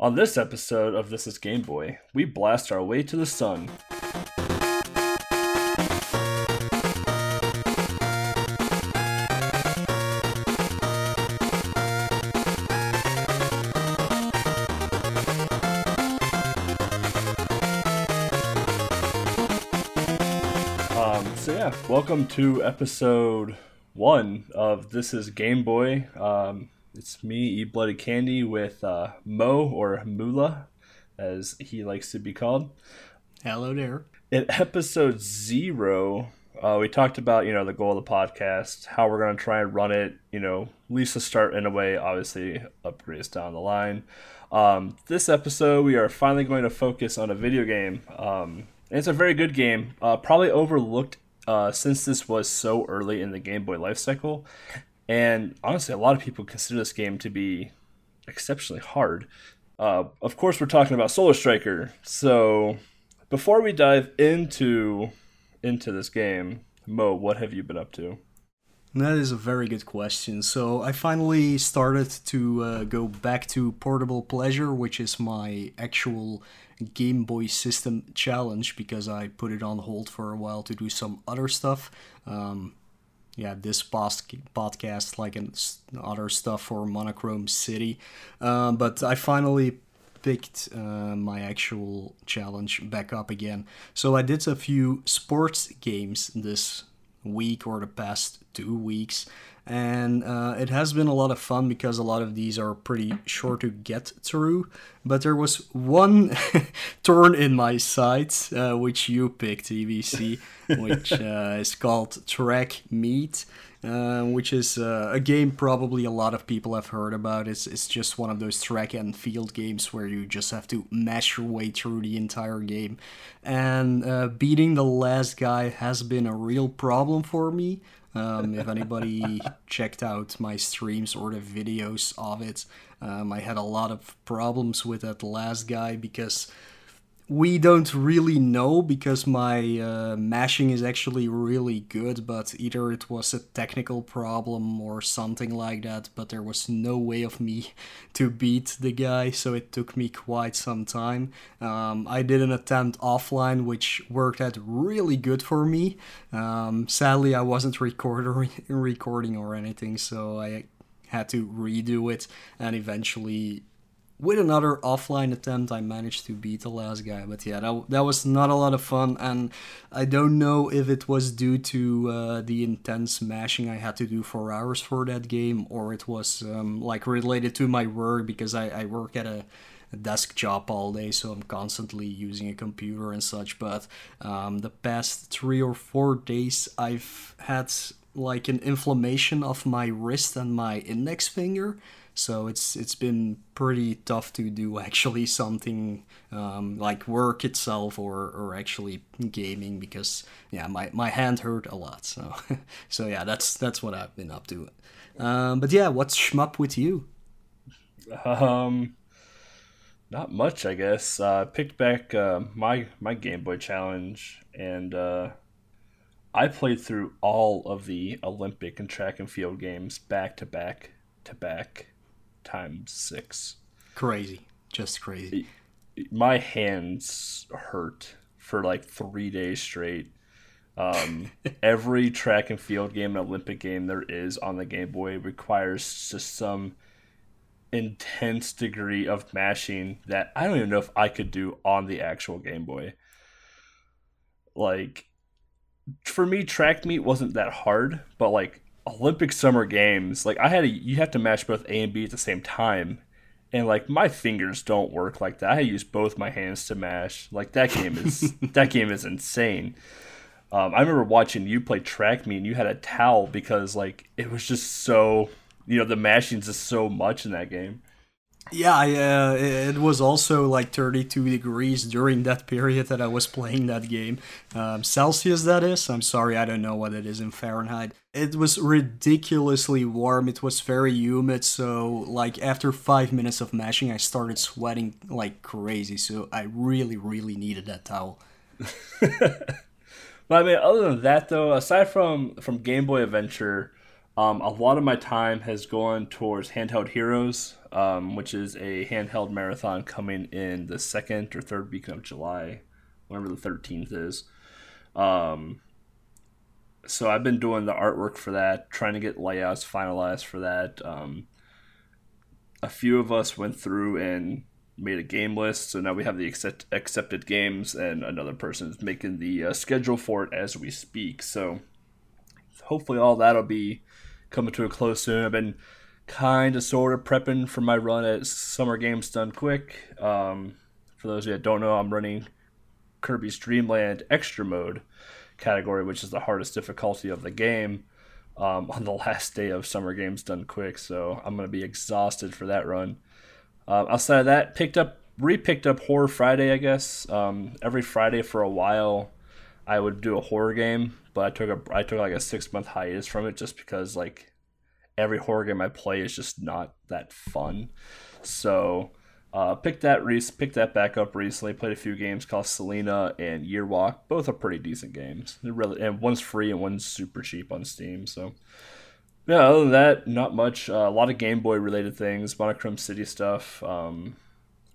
On this episode of This is Game Boy, we blast our way to the sun. Um, so yeah, welcome to episode one of This is Game Boy. Um, it's me, Eat Bloody Candy, with uh, Mo or Mula, as he likes to be called. Hello there. In episode zero, uh, we talked about you know the goal of the podcast, how we're going to try and run it. You know, at least to start in a way. Obviously, upgrades down the line. Um, this episode, we are finally going to focus on a video game. Um, it's a very good game, uh, probably overlooked uh, since this was so early in the Game Boy life cycle. And honestly, a lot of people consider this game to be exceptionally hard. Uh, of course, we're talking about Solar Striker. So, before we dive into into this game, Mo, what have you been up to? That is a very good question. So I finally started to uh, go back to Portable Pleasure, which is my actual Game Boy System challenge because I put it on hold for a while to do some other stuff. Um, yeah, this podcast, like and other stuff for Monochrome City. Um, but I finally picked uh, my actual challenge back up again. So I did a few sports games this week or the past two weeks and uh, it has been a lot of fun because a lot of these are pretty short to get through. But there was one turn in my sight, uh, which you picked, EVC, which uh, is called Track Meet. Uh, which is uh, a game probably a lot of people have heard about. It's, it's just one of those track and field games where you just have to mash your way through the entire game. And uh, beating the last guy has been a real problem for me. Um, if anybody checked out my streams or the videos of it, um, I had a lot of problems with that last guy because we don't really know because my uh, mashing is actually really good, but either it was a technical problem or something like that, but there was no way of me to beat the guy, so it took me quite some time. Um, I did an attempt offline, which worked out really good for me. Um, sadly, I wasn't recording or anything, so I had to redo it and eventually with another offline attempt, I managed to beat the last guy. But yeah, that, that was not a lot of fun, and I don't know if it was due to uh, the intense mashing I had to do for hours for that game, or it was um, like related to my work because I, I work at a, desk job all day, so I'm constantly using a computer and such. But um, the past three or four days, I've had like an inflammation of my wrist and my index finger so it's it's been pretty tough to do actually something um, like work itself or, or actually gaming because yeah my, my hand hurt a lot. So so yeah that's that's what I've been up to. Um, but yeah what's shmup with you? Um not much I guess. Uh, picked back uh, my my Game Boy challenge and uh, I played through all of the Olympic and track and field games back to back to back times six. Crazy, just crazy. My hands hurt for like three days straight. Um, every track and field game and Olympic game there is on the Game Boy requires just some intense degree of mashing that I don't even know if I could do on the actual Game Boy. Like, for me, track meet wasn't that hard, but like Olympic Summer Games, like I had a, you have to match both A and B at the same time, and like my fingers don't work like that. I use both my hands to mash. Like that game is that game is insane. Um, I remember watching you play track meet, and you had a towel because like it was just so you know the mashing's just so much in that game. Yeah, uh, it was also like 32 degrees during that period that I was playing that game. Um, Celsius, that is. I'm sorry, I don't know what it is in Fahrenheit. It was ridiculously warm. It was very humid. So, like, after five minutes of mashing, I started sweating like crazy. So, I really, really needed that towel. but I mean, other than that, though, aside from from Game Boy Adventure, Um, a lot of my time has gone towards Handheld Heroes, um, which is a handheld marathon coming in the second or third week of July, whenever the 13th is. Um, so I've been doing the artwork for that, trying to get layouts finalized for that. Um, a few of us went through and made a game list, so now we have the accept- accepted games, and another person is making the uh, schedule for it as we speak. So hopefully, all that'll be coming to a close soon. I've been kind of sort of prepping for my run at Summer Games Done Quick. Um, for those that don't know, I'm running Kirby's Dream Land Extra Mode category, which is the hardest difficulty of the game. Um, on the last day of Summer Games Done Quick, so I'm gonna be exhausted for that run. Um, outside of that, picked up, re-picked up Horror Friday. I guess um, every Friday for a while, I would do a horror game, but I took a I took like a six month hiatus from it just because like every horror game I play is just not that fun. So uh, picked that Reese picked that back up recently. Played a few games called Selena and Year Walk. Both are pretty decent games. Really, and one's free and one's super cheap on Steam. So yeah, other than that, not much. Uh, a lot of Game Boy related things, Monochrome City stuff, um,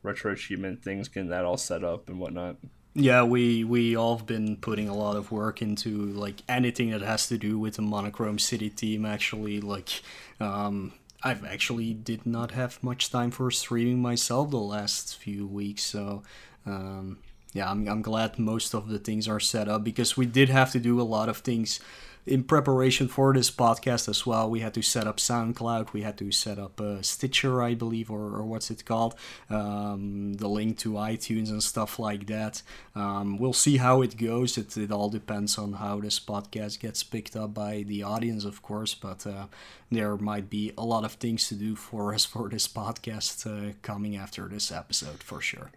retro achievement things, getting that all set up and whatnot. Yeah, we we all have been putting a lot of work into like anything that has to do with the Monochrome City team. Actually, like um, I've actually did not have much time for streaming myself the last few weeks, so um, yeah, I'm I'm glad most of the things are set up because we did have to do a lot of things in preparation for this podcast as well, we had to set up SoundCloud, we had to set up uh, Stitcher, I believe, or, or what's it called, um, the link to iTunes and stuff like that. Um, we'll see how it goes. It, it all depends on how this podcast gets picked up by the audience, of course, but uh, there might be a lot of things to do for us for this podcast uh, coming after this episode, for sure.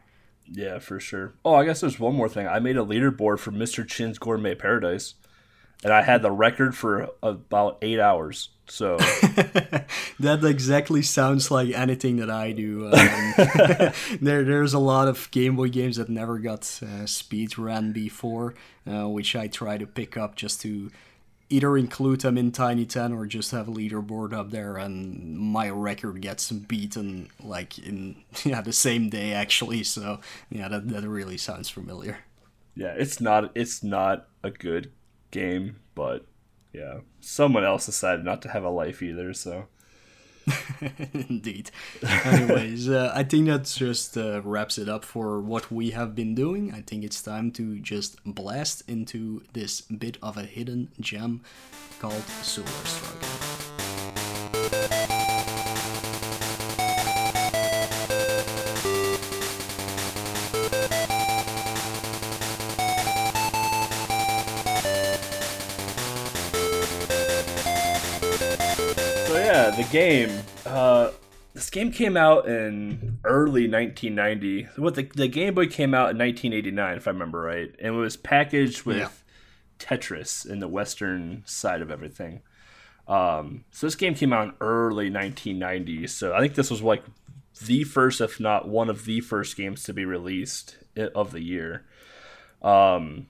Yeah, for sure. Oh, I guess there's one more thing. I made a leaderboard for Mr. Chin's Gourmet Paradise and I had the record for about eight hours. So that exactly sounds like anything that I do. Um, there, there's a lot of Game Boy games that never got uh, speed ran before, uh, which I try to pick up just to either include them in Tiny Ten or just have a leaderboard up there, and my record gets beaten like in yeah the same day actually. So yeah, that that really sounds familiar. Yeah, it's not it's not a good game, but yeah, someone else decided not to have a life either, so. Indeed. Anyways, uh, I think that just uh, wraps it up for what we have been doing. I think it's time to just blast into this bit of a hidden gem called Solar Striker. The game. Uh, this game came out in early 1990. What the the Game Boy came out in 1989, if I remember right, and it was packaged with yeah. Tetris in the western side of everything. Um, so this game came out in early 1990. So I think this was like the first, if not one of the first games to be released of the year. Um,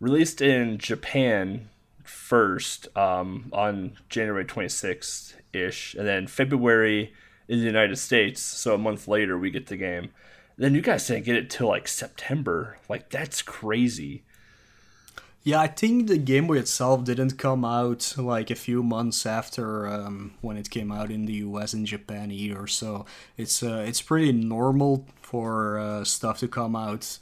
released in Japan first um, on January 26th ish, and then February in the United States. So a month later, we get the game. then you guys didn't get it till like September. Like that's crazy. Yeah, I think the Game Boy itself didn't come out like a few months after um, when it came out in the U.S. and Japan either. So it's uh, it's pretty normal for uh, stuff to come out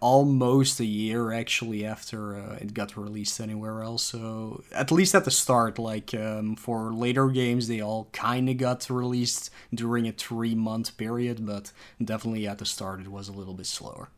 almost a year actually after uh, it got released anywhere else. So at least at the start, like um, for later games, they all kind of got released during a three month period, but definitely at the start it was a little bit slower.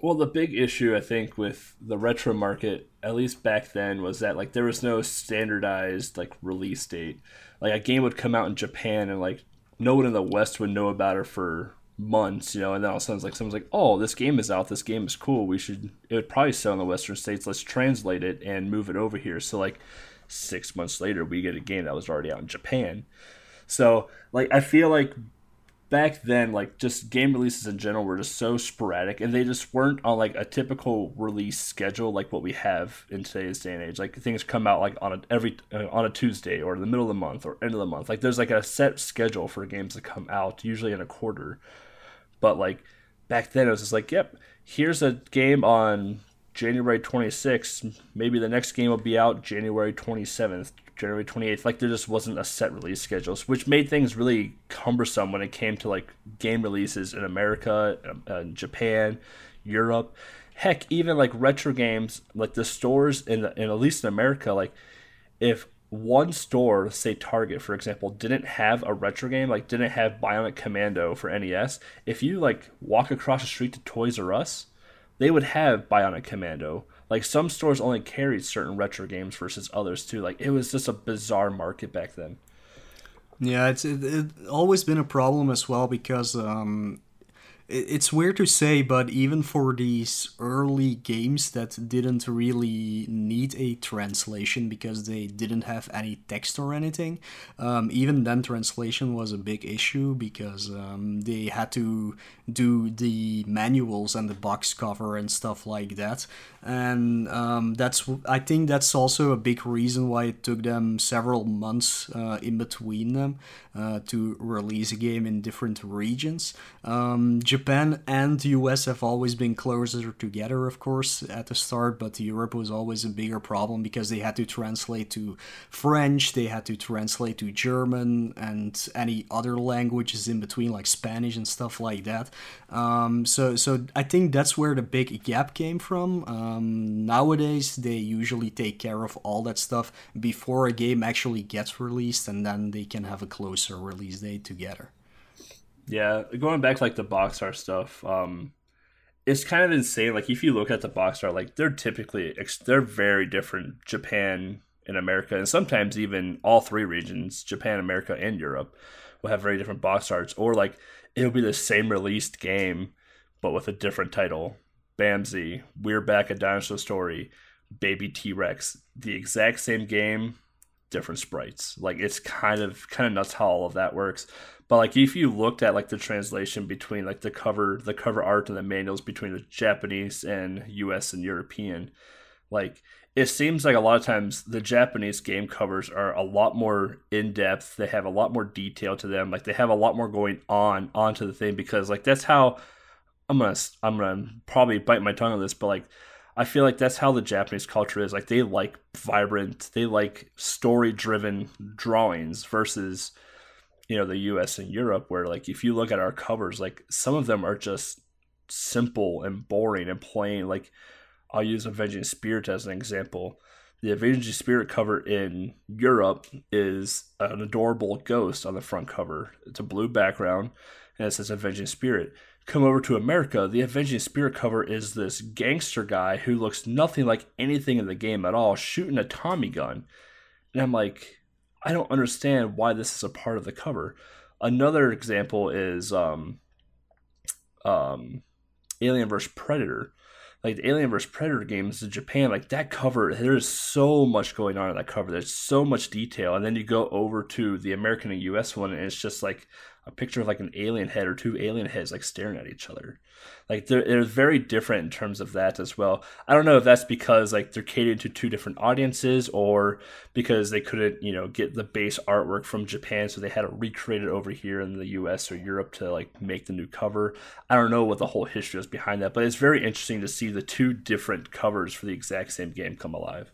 Well, the big issue I think with the retro market, at least back then, was that like there was no standardized like release date. Like a game would come out in Japan and like no one in the West would know about it for months, you know, and then all of a sudden it's like someone's like, "Oh, this game is out. This game is cool. We should. It would probably sell in the Western states. Let's translate it and move it over here." So like six months later, we get a game that was already out in Japan. So like I feel like back then, like just game releases in general were just so sporadic, and they just weren't on like a typical release schedule like what we have in today's day and age. Like things come out like on a every uh, on a Tuesday or the middle of the month or end of the month. Like there's like a set schedule for games to come out, usually in a quarter. But like back then, it was just like, yep, here's a game on January 26th. Maybe the next game will be out January 27th, January 28th. Like there just wasn't a set release schedule, which made things really cumbersome when it came to like game releases in America, uh, Japan, Europe. Heck, even like retro games, like the stores in, in at least in America, like if one store, say Target for example, didn't have a retro game, like didn't have Bionic Commando for NES, if you like walk across the street to Toys R Us, they would have Bionic Commando like some stores only carried certain retro games versus others too. Like it was just a bizarre market back then. Yeah, it's it, it always been a problem as well because um, it's weird to say, but even for these early games that didn't really need a translation because they didn't have any text or anything, um, even then translation was a big issue because um, they had to do the manuals and the box cover and stuff like that. And um, that's I think that's also a big reason why it took them several months uh, in between them uh, to release a game in different regions. Um, Japan and the US have always been closer together, of course, at the start, but Europe was always a bigger problem because they had to translate to French, they had to translate to German, and any other languages in between, like Spanish and stuff like that. Um, so, so I think that's where the big gap came from. Um, nowadays, they usually take care of all that stuff before a game actually gets released, and then they can have a or release date together. Yeah, going back to, like the box art stuff, um, it's kind of insane. Like if you look at the box art, like they're typically they're very different. Japan and America, and sometimes even all three regions, Japan, America, and Europe, will have very different box arts. Or like it'll be the same released game, but with a different title. Bamse, We're Back, a Dinosaur Story, Baby T Rex, the exact same game, different sprites. Like it's kind of kind of nuts how all of that works. But like if you looked at like the translation between like the cover the cover art and the manuals between the Japanese and US and European, like it seems like a lot of times the Japanese game covers are a lot more in depth. They have a lot more detail to them. Like they have a lot more going on onto the thing because like that's how I'm gonna I'm gonna probably bite my tongue on this, but like I feel like that's how the Japanese culture is. Like they like vibrant, they like story driven drawings versus you know the US and Europe where like if you look at our covers like some of them are just simple and boring and plain like I'll use Avenging Spirit as an example. The Avenging Spirit cover in Europe is an adorable ghost on the front cover. It's a blue background and it says Avenging Spirit come over to America, the Avenging Spirit cover is this gangster guy who looks nothing like anything in the game at all, shooting a Tommy gun. And I'm like, I don't understand why this is a part of the cover. Another example is um, um, Alien vs. Predator. Like the Alien vs. Predator games in Japan, like that cover, there's so much going on in that cover. There's so much detail. And then you go over to the American and US one, and it's just like a picture of like an alien head or two alien heads like staring at each other. Like they're, they're very different in terms of that as well. I don't know if that's because like they're catered to two different audiences or because they couldn't, you know, get the base artwork from Japan, so they had to recreate it over here in the US or Europe to like make the new cover. I don't know what the whole history is behind that, but it's very interesting to see the two different covers for the exact same game come alive.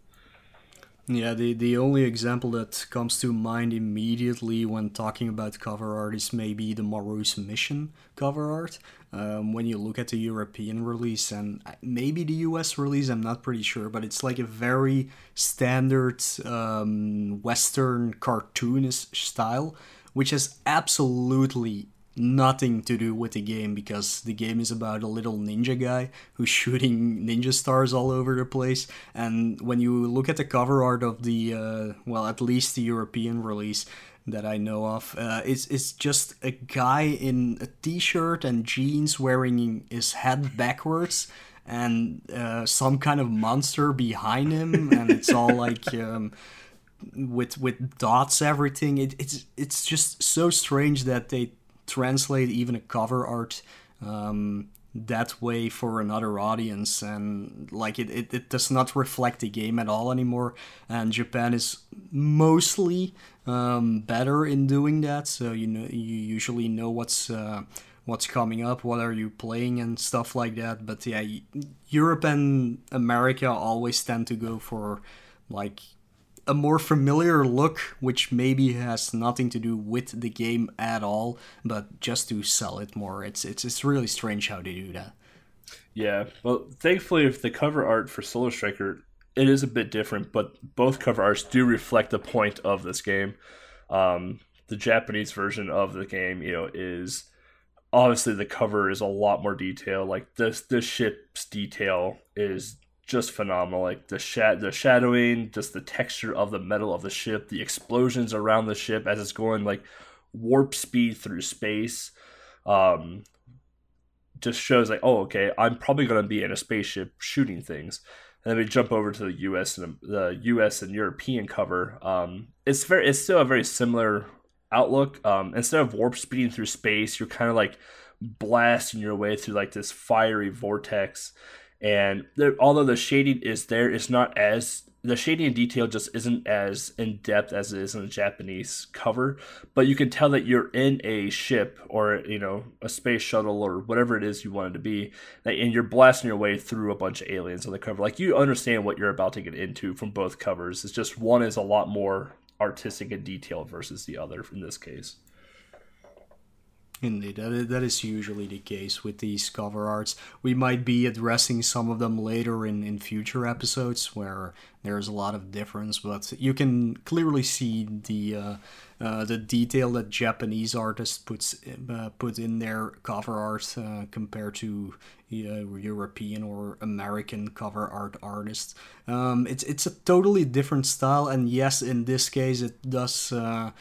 Yeah, the, the only example that comes to mind immediately when talking about cover art is maybe the Maru's Mission cover art. Um, when you look at the European release and maybe the US release, I'm not pretty sure, but it's like a very standard um, Western cartoonist style, which has absolutely nothing to do with the game because the game is about a little ninja guy who's shooting ninja stars all over the place. And when you look at the cover art of the, uh, well, at least the European release that I know of, uh, it's, it's just a guy in a t shirt and jeans wearing his head backwards. And uh, some kind of monster behind him, and it's all like um, with with dots, everything. It, it's it's just so strange that they translate even a cover art um, that way for another audience. And like it, it, it does not reflect the game at all anymore. And japan is mostly um, better in doing that. So you know you usually know what's uh, what's coming up what are you playing and stuff like that. But yeah europe and america always tend to go for like a more familiar look, which maybe has nothing to do with the game at all, but just to sell it more. It's it's it's really strange how they do that. Yeah, well, thankfully, if the cover art for Solar Striker, it is a bit different, but both cover arts do reflect the point of this game. Um, the Japanese version of the game, you know, is obviously the cover is a lot more detailed. Like this, this ship's detail is just phenomenal. Like the sha- the shadowing, just the texture of the metal of the ship, the explosions around the ship as it's going like warp speed through space. Um, just shows like, oh, okay, I'm probably going to be in a spaceship shooting things. And then we jump over to the U.S. and the U.S. and European cover. Um, it's very, it's still a very similar outlook. Um, instead of warp speeding through space, you're kind of like blasting your way through like this fiery vortex and there, although the shading is there, it's not as the shading and detail just isn't as in depth as it is in the Japanese cover. But you can tell that you're in a ship or you know a space shuttle or whatever it is you want it to be, and you're blasting your way through a bunch of aliens on the cover. Like you understand what you're about to get into from both covers. It's just one is a lot more artistic and detailed versus the other in this case. Indeed, that is, usually the case with these cover arts. We might be addressing some of them later in, in future episodes where there's a lot of difference, but you can clearly see the uh, uh, the detail that Japanese artists puts uh, put in their cover art uh, compared to European or American cover art artists. Um, it's it's a totally different style, and yes, in this case, it does uh,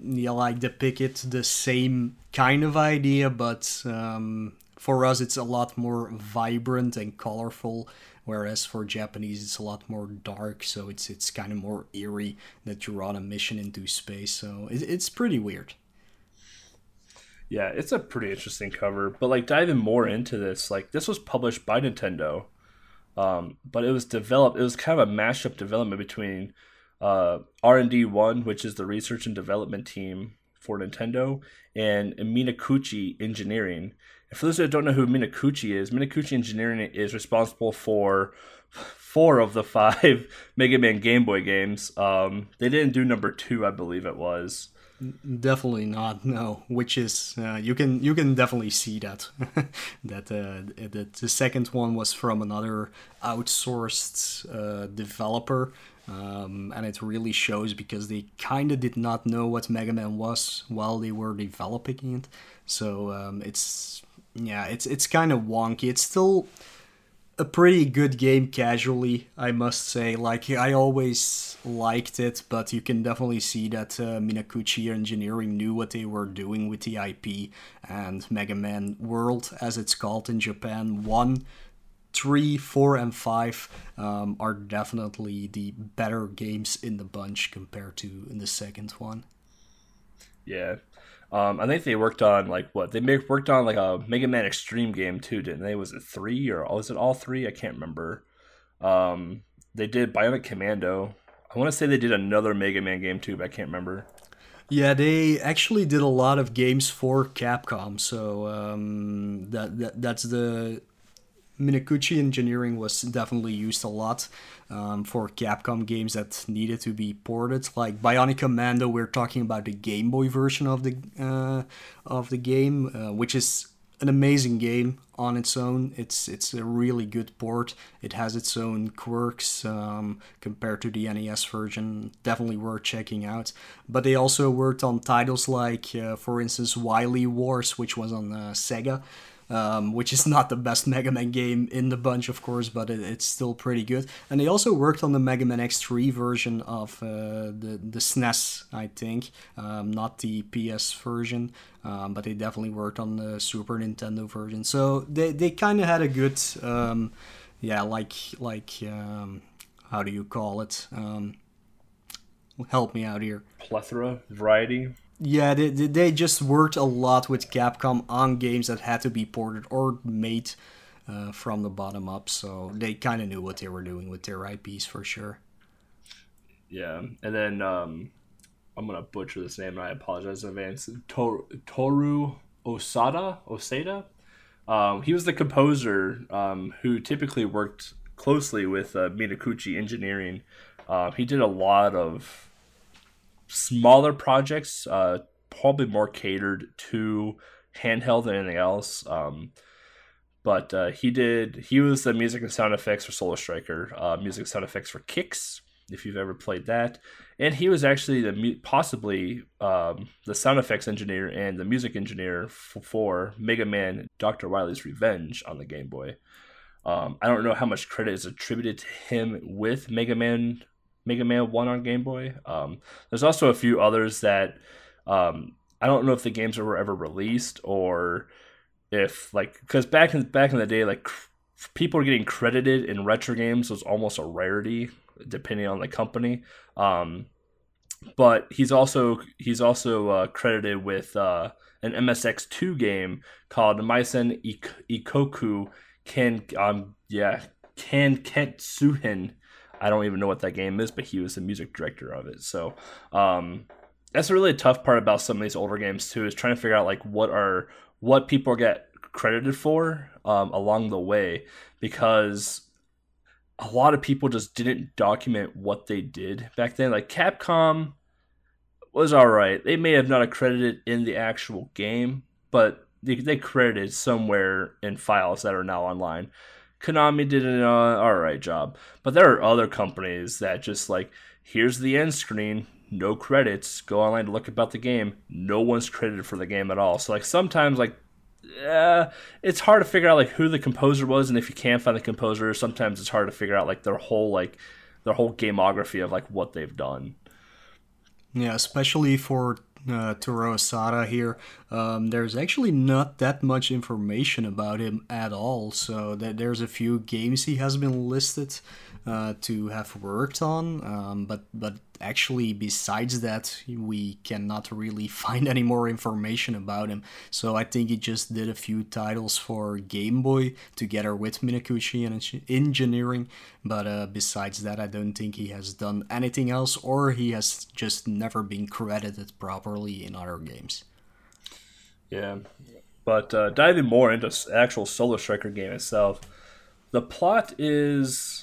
yeah, like depict it the same kind of idea, but um, for us it's a lot more vibrant and colorful. Whereas for Japanese it's a lot more dark, so it's it's kind of more eerie that you're on a mission into space. So it, it's pretty weird. Yeah, it's a pretty interesting cover. But like diving more into this, like this was published by Nintendo, um, but it was developed. It was kind of a mashup development between uh, R&D One, which is the research and development team for Nintendo, and Minakuchi Engineering. And for those that don't know who Minakuchi is, Minakuchi Engineering is responsible for four of the five Mega Man Game Boy games. Um, they didn't do number two, I believe it was. Definitely not. No, which is uh, you can you can definitely see that that uh, that the second one was from another outsourced uh, developer um, and it really shows because they kind of did not know what Mega Man was while they were developing it. So um, it's yeah, it's it's kind of wonky. It's still a pretty good game casually, I must say. Like I always liked it, but you can definitely see that uh, Minakuchi Engineering knew what they were doing with the IP and Mega Man World, as it's called in Japan, one three, four, and five um, are definitely the better games in the bunch compared to in the second one. Yeah, um, I think they worked on like what they make, worked on like a Mega Man Xtreme game too, didn't they? Was it three or was it all three? I can't remember. Um, they did Bionic Commando. I want to say they did another Mega Man game too, but I can't remember. Yeah, they actually did a lot of games for Capcom, so um, that, that that's the Minakuchi engineering was definitely used a lot um, for Capcom games that needed to be ported. Like Bionic Commando, we're talking about the Game Boy version of the uh, of the game, uh, which is an amazing game on its own. It's it's a really good port. It has its own quirks um, compared to the NES version. Definitely worth checking out. But they also worked on titles like, uh, for instance, Wily Wars, which was on uh, Sega um, which is not the best Mega Man game in the bunch, of course, but it, it's still pretty good. And they also worked on the Mega Man X3 version of uh, the the SNES, I think, um, not the PS version, um, but they definitely worked on the Super Nintendo version. So they they kind of had a good, um, yeah, like like um, how do you call it? Um, help me out here. Plethora, variety Yeah, they, they just worked a lot with Capcom on games that had to be ported or made uh, from the bottom up, so they kind of knew what they were doing with their IPs for sure. Yeah, and then um, I'm gonna butcher this name, and I apologize in advance. Tor- Toru Osada, Osada. Um, he was the composer um, who typically worked closely with uh, Minakuchi Engineering. Uh, he did a lot of smaller projects, uh, probably more catered to handheld than anything else. Um, but uh, he did. He was the music and sound effects for Solar Striker, uh, music and sound effects for Qix, if you've ever played that. And he was actually the possibly um, the sound effects engineer and the music engineer for, for Mega Man Dr. Wily's Revenge on the Game Boy. Um, I don't know how much credit is attributed to him with Mega Man Mega Man One on Game Boy. Um, there's also a few others that um, I don't know if the games were ever released or if like because back in back in the day, like people are getting credited in retro games was almost a rarity depending on the company. Um, but he's also he's also uh, credited with uh, an MSX2 game called Maisen Ikoku Ken um yeah Ken Ketsuhin. I don't even know what that game is, but he was the music director of it. So um, that's a really tough part about some of these older games too, is trying to figure out like what are what people get credited for um, along the way because a lot of people just didn't document what they did back then. Like Capcom was all right. They may have not accredited in the actual game, but they, they credited somewhere in files that are now online. Konami did an uh, all right job, but there are other companies that just like here's the end screen, no credits. Go online to look about the game. No one's credited for the game at all. So like sometimes like uh, it's hard to figure out like who the composer was, and if you can't find the composer, sometimes it's hard to figure out like their whole like their whole gamography of like what they've done. Yeah, especially for uh, Toru Osada here. Um, there's actually not that much information about him at all. So that there's a few games he has been listed uh, to have worked on, um, but but actually besides that we cannot really find any more information about him. So i think he just did a few titles for game boy together with minakuchi and engineering but uh, besides that i don't think he has done anything else or he has just never been credited properly in other games. Yeah but uh, diving more into actual solar striker game itself. The plot is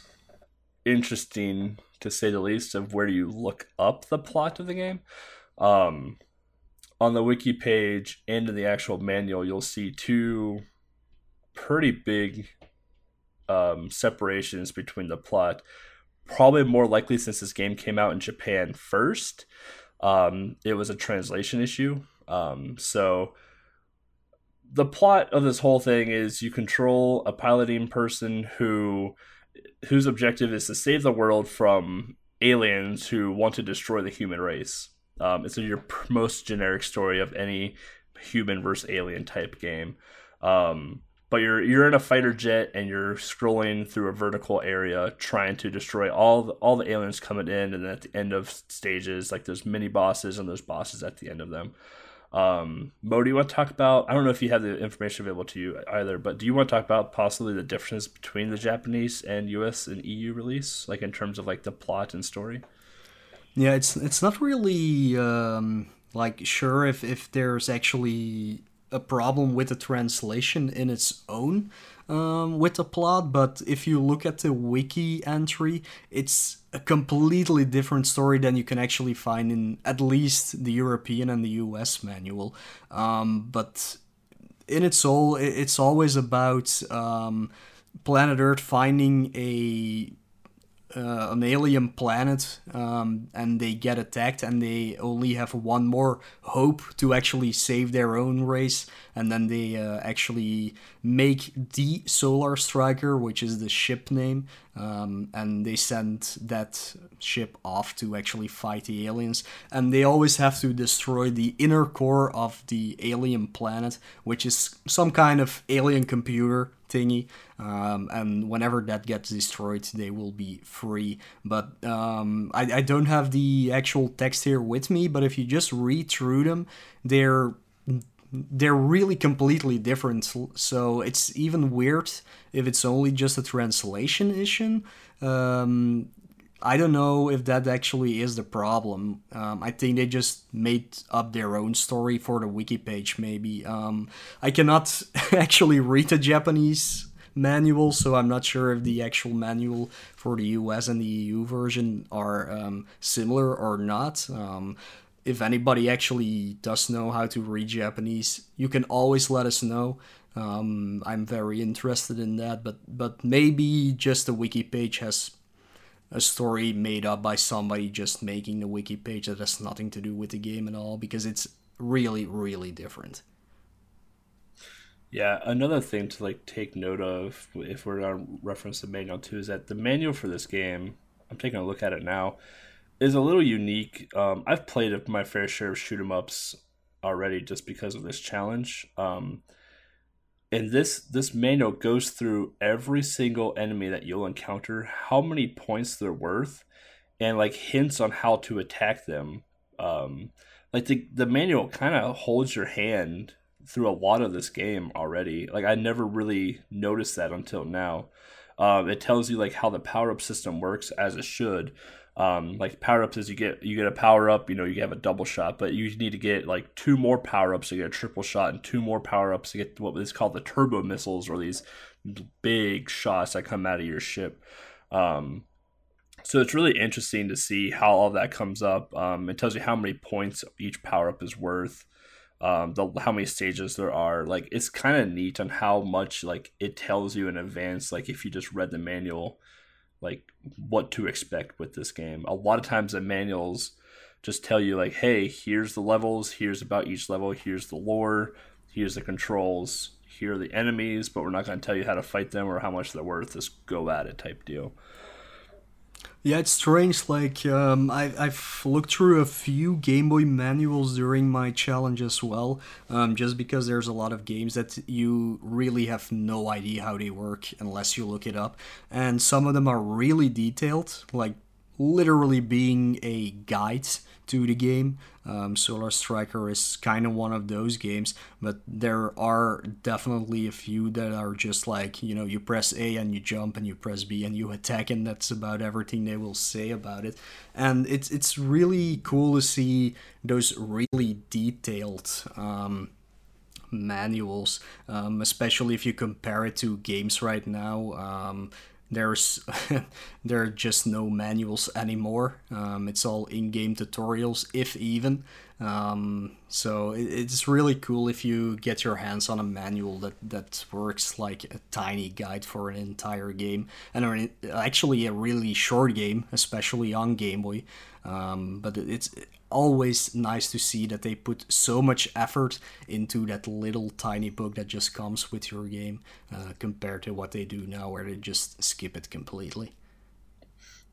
interesting to say the least, of where you look up the plot of the game. Um, on the wiki page and in the actual manual, you'll see two pretty big um, separations between the plot. Probably more likely since this game came out in Japan first. Um, it was a translation issue. Um, so the plot of this whole thing is you control a piloting person who whose objective is to save the world from aliens who want to destroy the human race. Um, it's your most generic story of any human versus alien type game. Um, but you're you're in a fighter jet and you're scrolling through a vertical area trying to destroy all the, all the aliens coming in and at the end of stages like there's mini bosses and there's bosses at the end of them um, Mo, do you want to talk about? I don't know if you have the information available to you either, but do you want to talk about possibly the difference between the Japanese and U.S. and EU release, like in terms of like the plot and story? Yeah, it's it's not really um, like sure if if there's actually a problem with the translation in its own um, with the plot, but if you look at the wiki entry, it's a completely different story than you can actually find in at least the European and the US manual. Um, but in its all, it's always about um, planet Earth finding a uh, an alien planet um, and they get attacked and they only have one more hope to actually save their own race and then they uh, actually make the solar striker which is the ship name um, and they send that ship off to actually fight the aliens. And they always have to destroy the inner core of the alien planet which is some kind of alien computer thingy, um, and whenever that gets destroyed, they will be free. But um, I, I don't have the actual text here with me, but if you just read through them, they're they're really completely different. So it's even weird if it's only just a translation issue. Um, I don't know if that actually is the problem. Um, I think they just made up their own story for the wiki page, maybe. Um, I cannot actually read the Japanese manual, so I'm not sure if the actual manual for the US and the EU version are um, similar or not. Um, if anybody actually does know how to read Japanese, you can always let us know. Um, I'm very interested in that, but but maybe just the wiki page has a story made up by somebody just making the wiki page that has nothing to do with the game at all because it's really really different yeah another thing to like take note of if we're to reference the manual too is that the manual for this game i'm taking a look at it now is a little unique. Um, i've played my fair share of shoot 'em ups already just because of this challenge. Um, and this this manual goes through every single enemy that you'll encounter how many points they're worth and like hints on how to attack them. Um like the, the manual kind of holds your hand through a lot of this game already like i never really noticed that until now um, it tells you like how the power up system works as it should um, like power ups is you get you get a power up, you know, you have a double shot, but you need to get like two more power ups to get a triple shot, and two more power ups to get what is called the turbo missiles or these big shots that come out of your ship. Um, so it's really interesting to see how all that comes up. Um, it tells you how many points each power up is worth, um, the how many stages there are. Like it's kind of neat on how much like it tells you in advance. Like if you just read the manual, like what to expect with this game. A lot of times the manuals just tell you like, hey, here's the levels, here's about each level, here's the lore, here's the controls, here are the enemies, but we're not going to tell you how to fight them or how much they're worth. Just go at it type deal. Yeah, it's strange. Like, um, I, I've looked through a few Game Boy manuals during my challenge as well, um, just because there's a lot of games that you really have no idea how they work unless you look it up. And some of them are really detailed, like literally being a guide to the game. Um, Solar Striker is kind of one of those games, but there are definitely a few that are just like, you know, you press A and you jump and you press B and you attack, and that's about everything they will say about it. And it's, it's really cool to see those really detailed. Um, manuals, um, especially if you compare it to games right now. Um, there's there are just no manuals anymore. Um, it's all in-game tutorials, if even. Um, so it, it's really cool if you get your hands on a manual that that works like a tiny guide for an entire game, and actually a really short game, especially on Game Boy. Um, but it's always nice to see that they put so much effort into that little tiny book that just comes with your game uh, compared to what they do now, where they just skip it completely.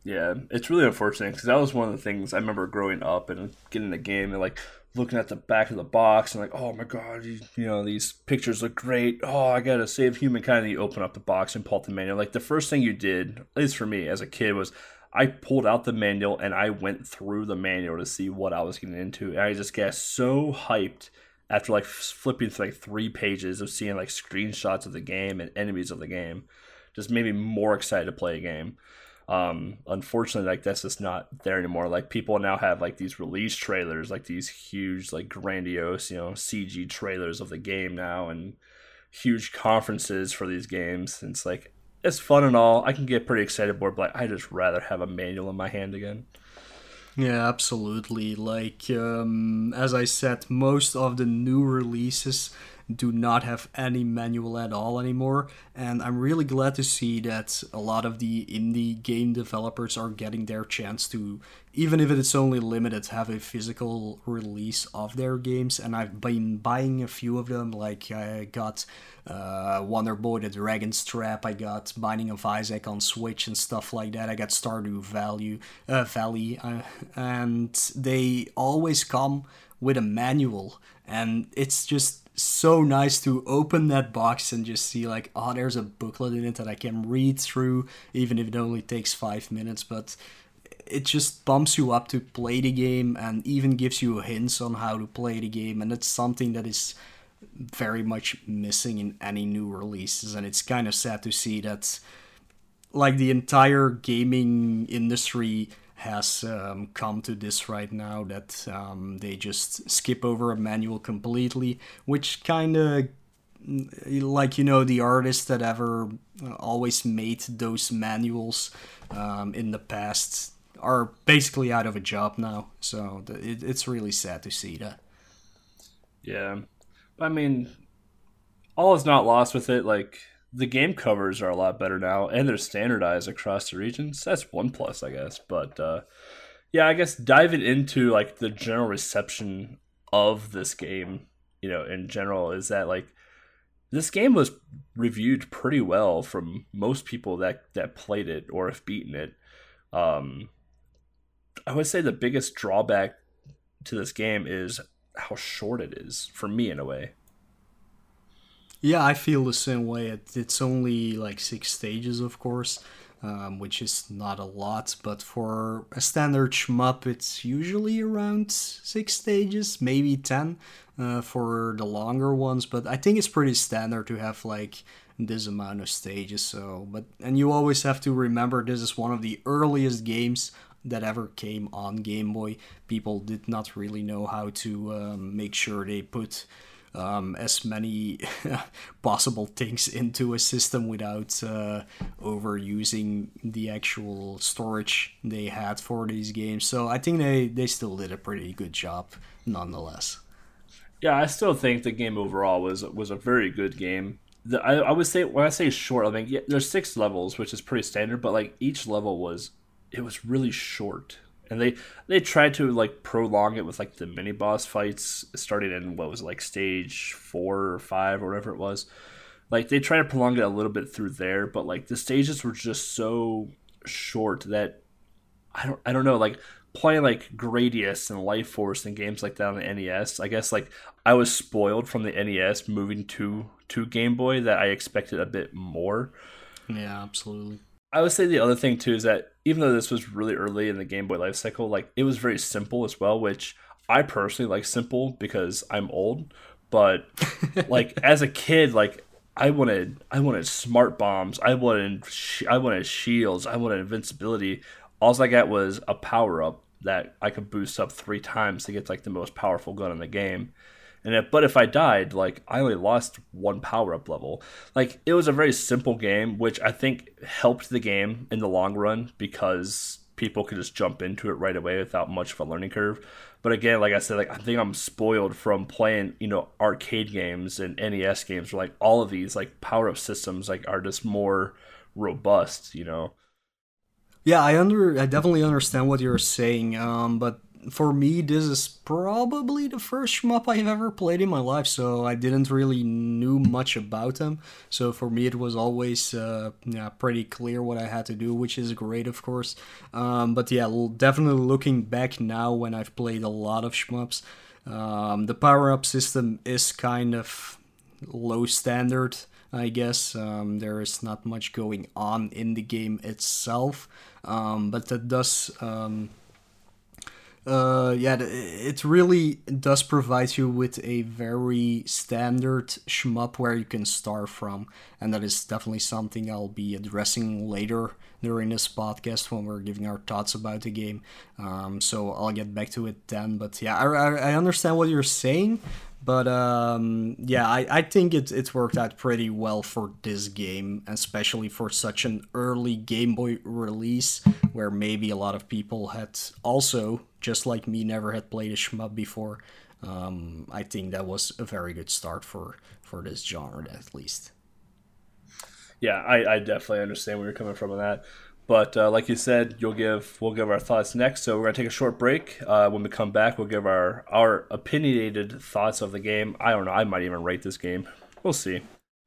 Yeah, it's really unfortunate because that was one of the things I remember growing up and getting the game and like looking at the back of the box and like, oh my god, you, you know these pictures look great. Oh, I gotta save humankind. And you open up the box and pull the manual. Like the first thing you did, at least for me as a kid, was I pulled out the manual and I went through the manual to see what I was getting into. And I just got so hyped after like flipping through like three pages of seeing like screenshots of the game and enemies of the game. Just made me more excited to play a game. Um, unfortunately, like that's just not there anymore. Like people now have like these release trailers, like these huge, like grandiose, you know, CG trailers of the game now, and huge conferences for these games. And it's like it's fun and all. I can get pretty excited bored, but I just rather have a manual in my hand again. Yeah, absolutely. Like um, as I said, most of the new releases do not have any manual at all anymore. And I'm really glad to see that a lot of the indie game developers are getting their chance to, even if it's only limited, have a physical release of their games. And I've been buying a few of them. Like I got uh, Wonder Boy the Dragon's Trap, I got Binding of Isaac on Switch and stuff like that. I got Stardew Value, uh, Valley, uh, and they always come with a manual. And it's just so nice to open that box and just see like, oh, there's a booklet in it that I can read through, even if it only takes five minutes. But it just bumps you up to play the game and even gives you hints on how to play the game, and it's something that is very much missing in any new releases. And it's kind of sad to see that, like, the entire gaming industry has um, come to this right now that um, they just skip over a manual completely, which kind of like you know the artists that ever uh, always made those manuals um, in the past are basically out of a job now. So it, it's really sad to see that. Yeah. I mean all is not lost with it like the game covers are a lot better now, and they're standardized across the regions. That's one plus, I guess. But uh, yeah, I guess diving into like the general reception of this game, you know, in general, is that like this game was reviewed pretty well from most people that that played it or have beaten it. Um, I would say the biggest drawback to this game is how short it is for me in a way. Yeah, I feel the same way. It's only like six stages, of course, um, which is not a lot, but for a standard shmup, it's usually around six stages, maybe ten uh, for the longer ones. But I think it's pretty standard to have like this amount of stages. So, but and you always have to remember this is one of the earliest games that ever came on Game Boy. People did not really know how to um, make sure they put um, as many possible things into a system without uh, overusing the actual storage they had for these games. So I think they, they still did a pretty good job nonetheless. Yeah, I still think the game overall was was a very good game. The, I, I would say when I say short, I mean yeah, there's six levels, which is pretty standard, but like each level was it was really short and they they tried to like prolong it with like the mini boss fights starting in what was it, like stage four or five or whatever it was. Like they tried to prolong it a little bit through there but like the stages were just so short that i don't i don't know like playing like gradius and life force and games like that on the nes i guess like i was spoiled from the nes moving to to game boy that i expected a bit more. Yeah absolutely. I would say the other thing too is that even though this was really early in the Game Boy life cycle, like it was very simple as well, which I personally like simple because I'm old. But like as a kid, like I wanted I wanted smart bombs, I wanted I wanted shields, I wanted invincibility. All I got was a power up that I could boost up three times to get like the most powerful gun in the game. And if, but if I died, like I only lost one power up level. Like it was a very simple game, which I think helped the game in the long run because people could just jump into it right away without much of a learning curve. But again, like I said, like I think I'm spoiled from playing, you know, arcade games and NES games where like all of these like power up systems like are just more robust, you know. Yeah, I under I definitely understand what you're saying. Um, but for me, this is probably the first shmup I've ever played in my life, so I didn't really knew much about them. So for me, it was always uh, yeah pretty clear what I had to do, which is great, of course. Um, but yeah, definitely looking back now when I've played a lot of shmups, um, the power up system is kind of low standard. I guess um, there is not much going on in the game itself, um, but that does um, uh, yeah, it really does provide you with a very standard shmup where you can start from, and that is definitely something I'll be addressing later during this podcast when we're giving our thoughts about the game. Um, so I'll get back to it then. But yeah, I, I understand what you're saying. But um, yeah, I, I think it, it's worked out pretty well for this game, especially for such an early Game Boy release, where maybe a lot of people had also, just like me, never had played a shmup before. Um, I think that was a very good start for, for this genre, at least. Yeah, I, I definitely understand where you're coming from on that. But uh, like you said, you'll give we'll give our thoughts next. So we're gonna take a short break. Uh, when we come back, we'll give our our opinionated thoughts of the game. I don't know. I might even rate this game. We'll see.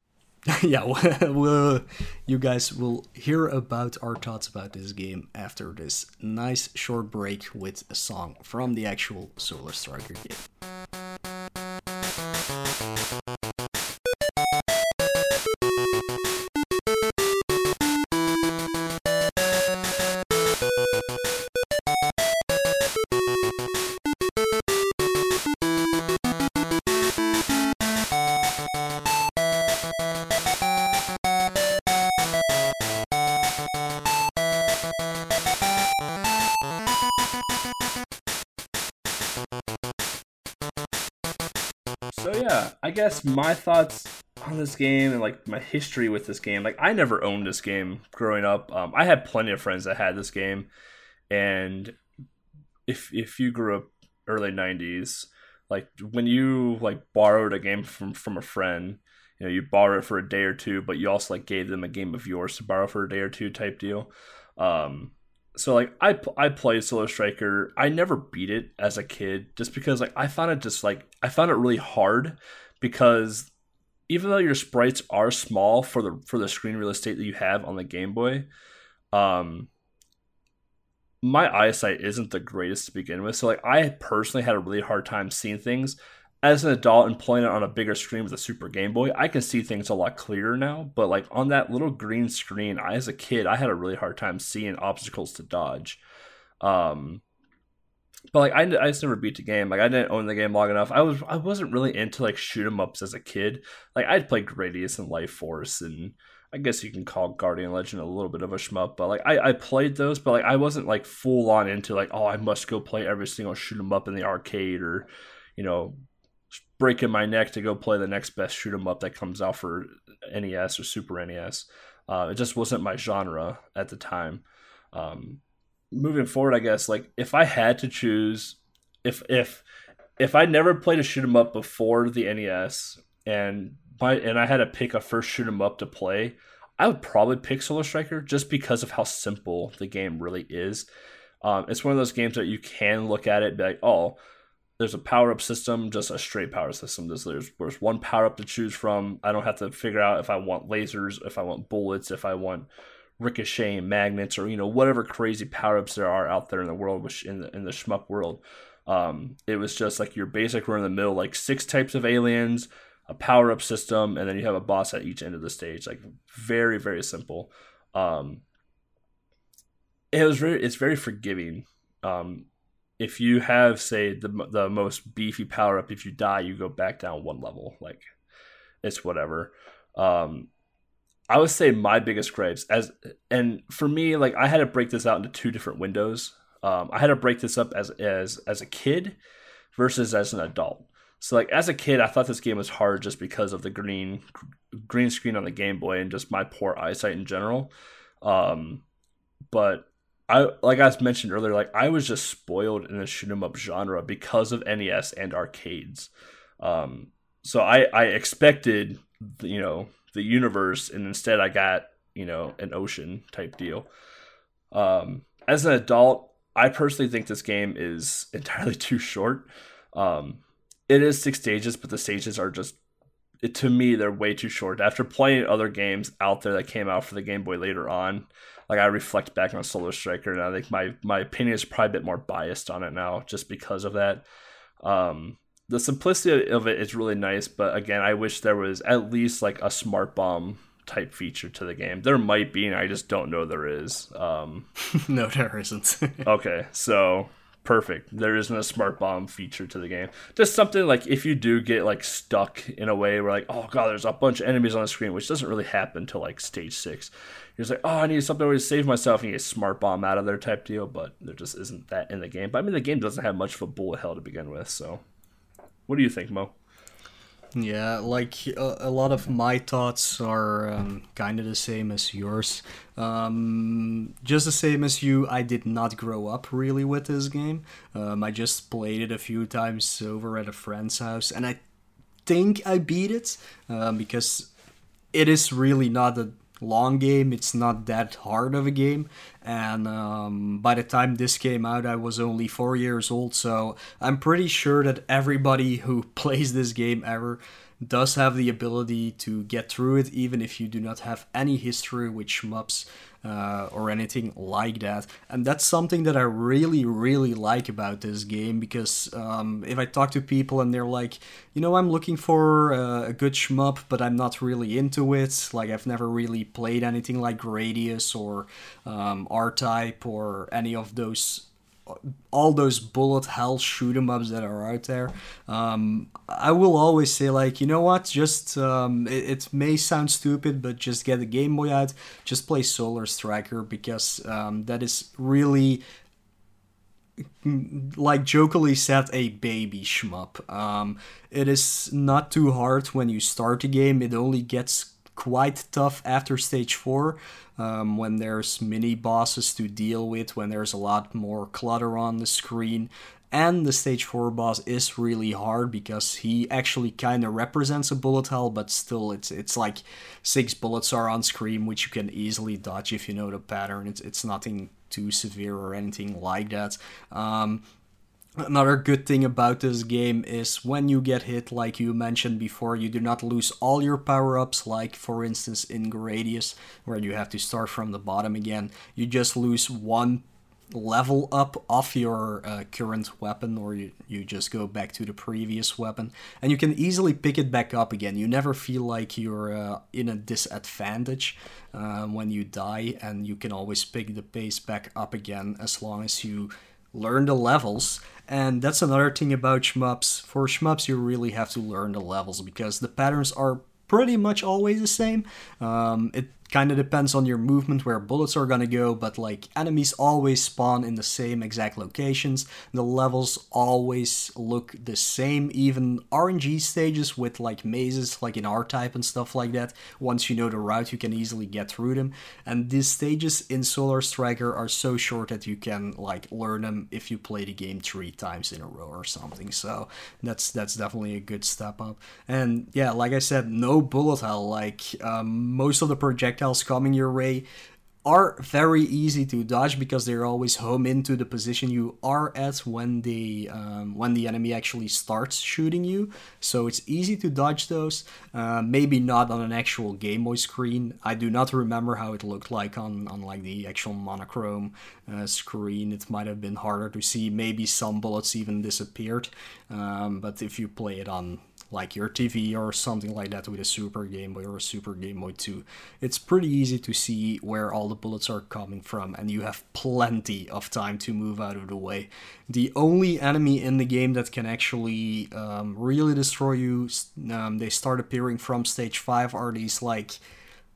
yeah, well, you guys will hear about our thoughts about this game after this nice short break with a song from the actual Solar Striker game. Guess my thoughts on this game and like my history with this game. Like I never owned this game growing up. Um, I had plenty of friends that had this game, and if if you grew up early '90s, like when you like borrowed a game from from a friend, you know you borrow it for a day or two, but you also like gave them a game of yours to borrow for a day or two type deal. Um, so like I I played Solar Striker. I never beat it as a kid just because like I found it just like I found it really hard because even though your sprites are small for the for the screen real estate that you have on the Game Boy, um my eyesight isn't the greatest to begin with. So like I personally had a really hard time seeing things as an adult and playing it on a bigger screen with a Super Game Boy, I can see things a lot clearer now. But like on that little green screen, I as a kid, I had a really hard time seeing obstacles to dodge. Um, but like I, I just never beat the game. Like I didn't own the game long enough. I was I wasn't really into like shoot 'em ups as a kid. Like I'd play Gradius and Life Force and I guess you can call Guardian Legend a little bit of a shmup, but like I, I played those, but like I wasn't like full on into like oh I must go play every single shoot 'em up in the arcade or you know breaking my neck to go play the next best shoot 'em up that comes out for NES or Super NES. Uh, it just wasn't my genre at the time. Um, moving forward, I guess like if I had to choose, if if if I never played a shoot 'em up before the NES and my and I had to pick a first shoot 'em up to play, I would probably pick Solar Striker just because of how simple the game really is. Um, it's one of those games that you can look at it be like, oh, there's a power up system, just a straight power system. There's, there's there's one power up to choose from. I don't have to figure out if I want lasers, if I want bullets, if I want ricocheting magnets, or you know whatever crazy power ups there are out there in the world, which in the in the shmup world. Um, it was just like your basic run of the mill, like six types of aliens, a power up system, and then you have a boss at each end of the stage. Like very very simple. Um, it was very it's very forgiving. Um, if you have say the the most beefy power up, if you die, you go back down one level. Like it's whatever. Um, I would say my biggest gripes as and for me, like I had to break this out into two different windows. Um, I had to break this up as as as a kid versus as an adult. So like as a kid, I thought this game was hard just because of the green green screen on the Game Boy and just my poor eyesight in general. Um, but I like I mentioned earlier, like I was just spoiled in the shoot 'em up genre because of NES and arcades. Um, so I I expected you know the universe, and instead I got you know an ocean type deal. Um, as an adult, I personally think this game is entirely too short. Um, it is six stages, but the stages are just it, to me they're way too short. After playing other games out there that came out for the Game Boy later on, like I reflect back on Solar Striker, and I think my my opinion is probably a bit more biased on it now, just because of that. Um, the simplicity of it is really nice, but again, I wish there was at least like a smart bomb type feature to the game. There might be, and I just don't know there is. Um, no, there isn't. okay, so perfect. There isn't a smart bomb feature to the game. Just something like if you do get like stuck in a way where like, oh god, there's a bunch of enemies on the screen, which doesn't really happen until like stage six. You're just like, oh, I need something to save myself, and you get smart bomb out of there type deal. But there just isn't that in the game. But I mean, the game doesn't have much of a bullet hell to begin with. So, what do you think, Mo? Yeah, like a, lot of my thoughts are um, kind of the same as yours. Um, just the same as you, I did not grow up really with this game. Um, I just played it a few times over at a friend's house, and I think I beat it um, because it is really not a long game. It's not that hard of a game. And um, by the time this came out, I was only four years old. So I'm pretty sure that everybody who plays this game ever does have the ability to get through it, even if you do not have any history with shmups uh, or anything like that. And that's something that I really, really like about this game because um, if I talk to people and they're like, you know, I'm looking for uh, a good shmup, but I'm not really into it. Like, I've never really played anything like Gradius or um, R Type or any of those all those bullet hell shoot 'em ups that are out there. Um, I will always say like, you know what? Just um, it, it, may sound stupid, but just get the Game Boy out. Just play Solar Striker because um, that is really like jokingly said, a baby shmup. Um, it is not too hard when you start the game. It only gets quite tough after stage four, um, when there's mini bosses to deal with, when there's a lot more clutter on the screen. And the stage 4 boss is really hard because he actually kind of represents a bullet hell, but still it's it's like six bullets are on screen, which you can easily dodge if you know the pattern. It's, it's nothing too severe or anything like that. Um, Another good thing about this game is when you get hit, like you mentioned before, you do not lose all your power ups, like for instance in Gradius, where you have to start from the bottom again. You just lose one level up off your uh, current weapon or you, you just go back to the previous weapon and you can easily pick it back up again you never feel like you're uh, in a disadvantage uh, when you die and you can always pick the pace back up again as long as you learn the levels. And that's another thing about shmups. For shmups you really have to learn the levels because the patterns are pretty much always the same. Um, it kind of depends on your movement where bullets are gonna go, but like enemies always spawn in the same exact locations. The levels always look the same, even RNG stages with like mazes, like in R-Type and stuff like that. Once you know the route, you can easily get through them. And these stages in Solar Striker are so short that you can like learn them if you play the game three times in a row or something. So that's that's definitely a good step up. And yeah, like I said, no bullet hell. Like um, most of the projectiles projectiles coming your way are very easy to dodge because they're always home into the position you are at when the um, when the enemy actually starts shooting you. So it's easy to dodge those. Uh, maybe not on an actual Game Boy screen. I do not remember how it looked like on on like the actual monochrome uh, screen. It might have been harder to see. Maybe some bullets even disappeared. Um, but if you play it on like your TV or something like that with a Super Game Boy or a Super Game Boy 2. It's pretty easy to see where all the bullets are coming from, and you have plenty of time to move out of the way. The only enemy in the game that can actually um, really destroy you, um, they start appearing from stage 5, are these like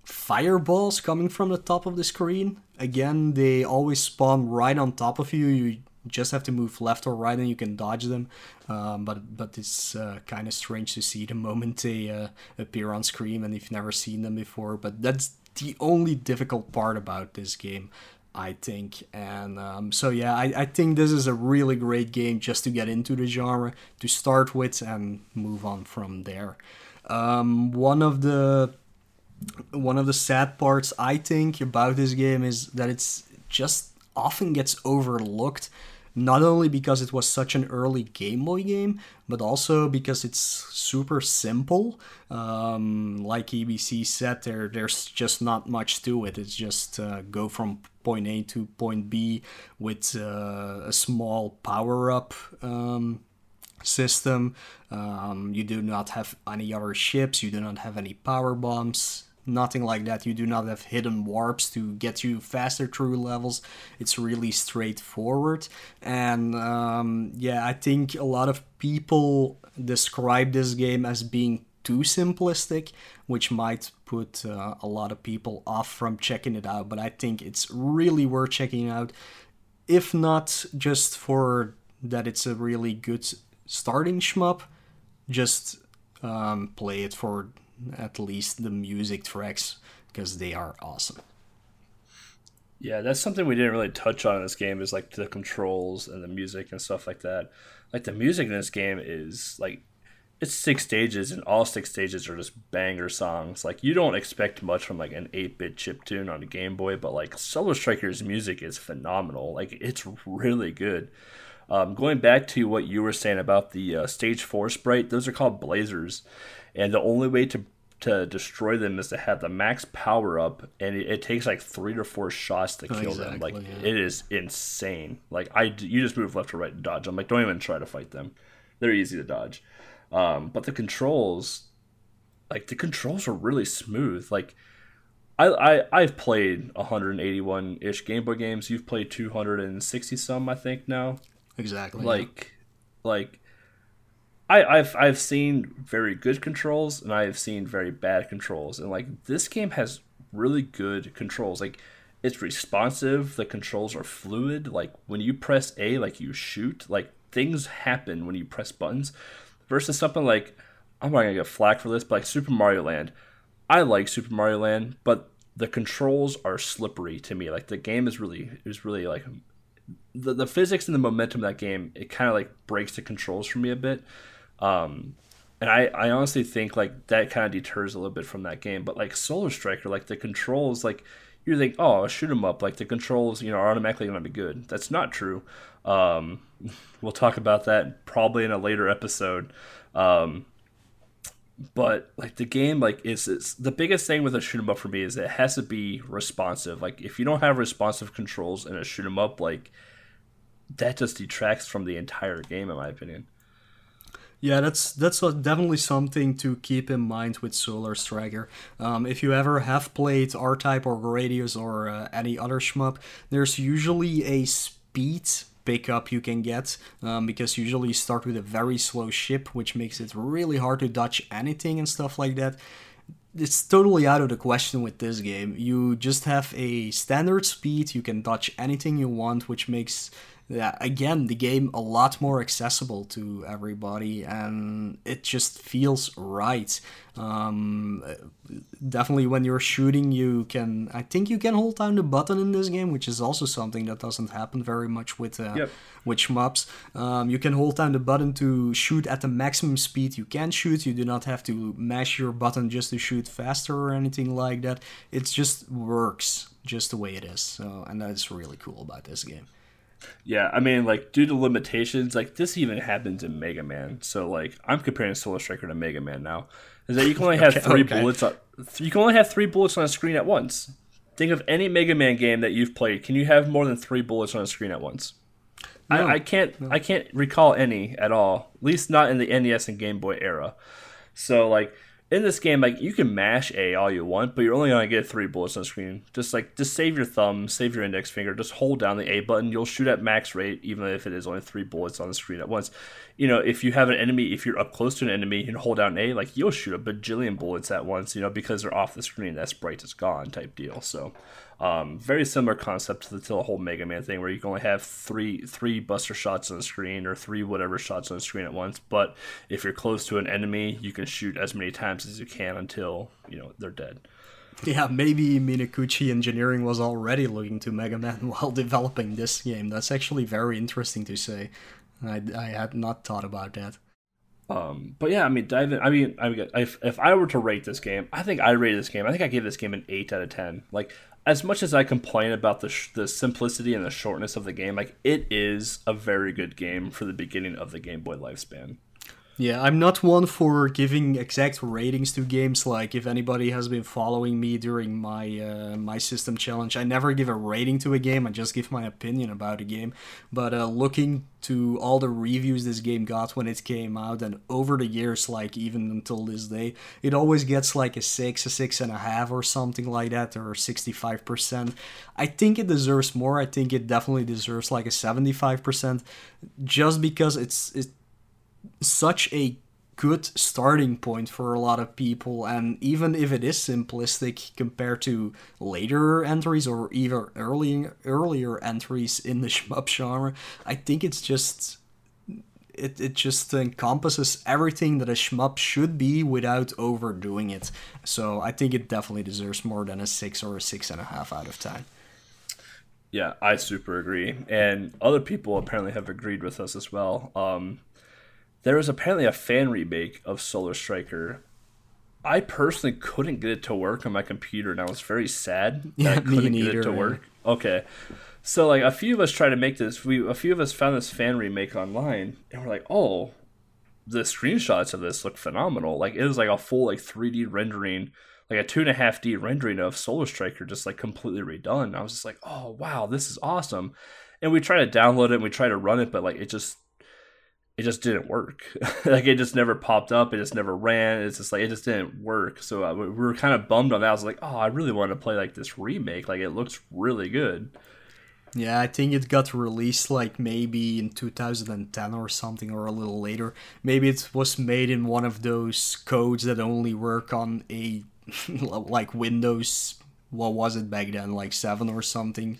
fireballs coming from the top of the screen. Again, they always spawn right on top of you. You just have to move left or right and you can dodge them. Um, but but it's uh, kind of strange to see the moment they uh, appear on screen and you've never seen them before. But that's the only difficult part about this game. I think. And um, so, yeah, I, I think this is a really great game just to get into the genre, to start with, and move on from there. Um, one of the one of the sad parts I think about this game is that it's just often gets overlooked not only because it was such an early Game Boy game, but also because it's super simple. Um, like EBC said, there there's just not much to it. It's just uh, go from point A to point B with uh, a small power up. Um, system um, you do not have any other ships you do not have any power bombs nothing like that. You do not have hidden warps to get you faster through levels. It's really straightforward. And um, yeah, I think a lot of people describe this game as being too simplistic, which might put uh, a lot of people off from checking it out. But I think it's really worth checking out, if not just for that it's a really good starting shmup, just um, play it for at least the music tracks because they are awesome. Yeah, that's something we didn't really touch on in this game is like the controls and the music and stuff like that. Like the music in this game is like it's six stages and all six stages are just banger songs. Like you don't expect much from like an 8-bit chip tune on a Game Boy, but like Solar Striker's music is phenomenal. Like it's really good. Um, going back to what you were saying about the uh, stage 4 sprite, those are called blazers and the only way to to destroy them is to have the max power up, and it, it takes like three to four shots to kill exactly, them. Like yeah. it is insane. Like I, you just move left or right and dodge. I'm like, don't even try to fight them. They're easy to dodge. Um, but the controls, like the controls are really smooth. Like I, I I've played 181 ish Game Boy games. You've played 260 some, I think now. Exactly. Like, yeah. like I, I've I've seen very good controls and I've seen very bad controls, and like this game has really good controls. Like it's responsive. The controls are fluid. Like when you press A, like you shoot, like things happen when you press buttons. Versus something like I'm not gonna get flack for this, but like Super Mario Land. I like Super Mario Land, but the controls are slippery to me. Like the game is really is really like the, the physics and the momentum of that game. It kind of like breaks the controls for me a bit. Um, and I, I honestly think like that kind of deters a little bit from that game. But like Solar Striker, like the controls, like you think, oh, shoot them up, like the controls, you know, are automatically going to be good. That's not true. Um, we'll talk about that probably in a later episode. Um, but like the game like is, is the biggest thing with a shoot 'em up for me is it has to be responsive like if you don't have responsive controls in a shoot 'em up like that just detracts from the entire game in my opinion yeah, that's that's definitely something to keep in mind with Solar Striker. Um, if you ever have played R-Type or Gradius or uh, any other shmup, there's usually a speed pickup you can get um, because usually you start with a very slow ship, which makes it really hard to dodge anything and stuff like that. It's totally out of the question with this game. You just have a standard speed, you can dodge anything you want, which makes yeah, again, the game a lot more accessible to everybody, and it just feels right. Um, definitely, when you're shooting, you can. I think you can hold down the button in this game, which is also something that doesn't happen very much with uh, yep. with shmups. Um, you can hold down the button to shoot at the maximum speed you can shoot. You do not have to mash your button just to shoot faster or anything like that. It just works just the way it is. So, and that's really cool about this game. Yeah, I mean, like due to limitations, like this even happens in Mega Man. So like I'm comparing Solar Striker to Mega Man now. Is that you can only have okay, three okay. bullets on you can only have three bullets on a screen at once. Think of any Mega Man game that you've played. Can you have more than three bullets on a screen at once? No, I, I, can't no. I can't recall any at all. At least not in the NES and Game Boy era. So like in this game, like you can mash A all you want, but you're only gonna get three bullets on screen. Just like just save your thumb, save your index finger, just hold down the A button. You'll shoot at max rate, even if it is only three bullets on the screen at once. You know, if you have an enemy, if you're up close to an enemy and hold down A, like you'll shoot a bajillion bullets at once. You know, because they're off the screen, that sprite is gone, type deal. So, um, very similar concept to the, to the whole Mega Man thing, where you can only have three three Buster shots on the screen or three whatever shots on the screen at once. But if you're close to an enemy, you can shoot as many times as you can until you know they're dead. Yeah, maybe Minakuchi Engineering was already looking to Mega Man while developing this game. That's actually very interesting to say. I, I had not thought about that. Um, but yeah, I mean. I mean, I mean, if, if I were to rate this game, I think I rated this game. I think I gave this game an eight out of ten. Like, as much as I complain about the sh- the simplicity and the shortness of the game, like it is a very good game for the beginning of the Game Boy lifespan. Yeah, I'm not one for giving exact ratings to games. Like, if anybody has been following me during my uh, my system challenge, I never give a rating to a game. I just give my opinion about a game. But uh, looking to all the reviews this game got when it came out, and over the years, like even until this day, it always gets like a six, a six and a half, or something like that, or sixty-five percent. I think it deserves more. I think it definitely deserves like a seventy-five percent, just because it's it such a good starting point for a lot of people and even if it is simplistic compared to later entries or even early, earlier entries in the shmup genre i think it's just it, it just encompasses everything that a shmup should be without overdoing it. So i think it definitely deserves more than a six or a six and a half out of ten. Yeah i super agree. And other people apparently have agreed with us as well. Um, there was apparently a fan remake of Solar Striker. I personally couldn't get it to work on my computer, and I was very sad yeah, I couldn't get it to work. Okay, so like a few of us tried to make this. We a few of us found this fan remake online, and we're like, oh, the screenshots of this look phenomenal. Like it was like a full like 3D rendering, like a two and a half D rendering of Solar Striker, just like completely redone. I was just like, oh wow, this is awesome. And we tried to download it and we tried to run it, but like it just it just didn't work. like it just never popped up. It just never ran. It's just like it just didn't work. So we were kind of bummed on that. I was like, oh, I really want to play like this remake. Like it looks really good. Yeah, I think it got released like maybe in 2010 or something, or a little later. Maybe it was made in one of those codes that only work on a like Windows what was it back then, like seven or something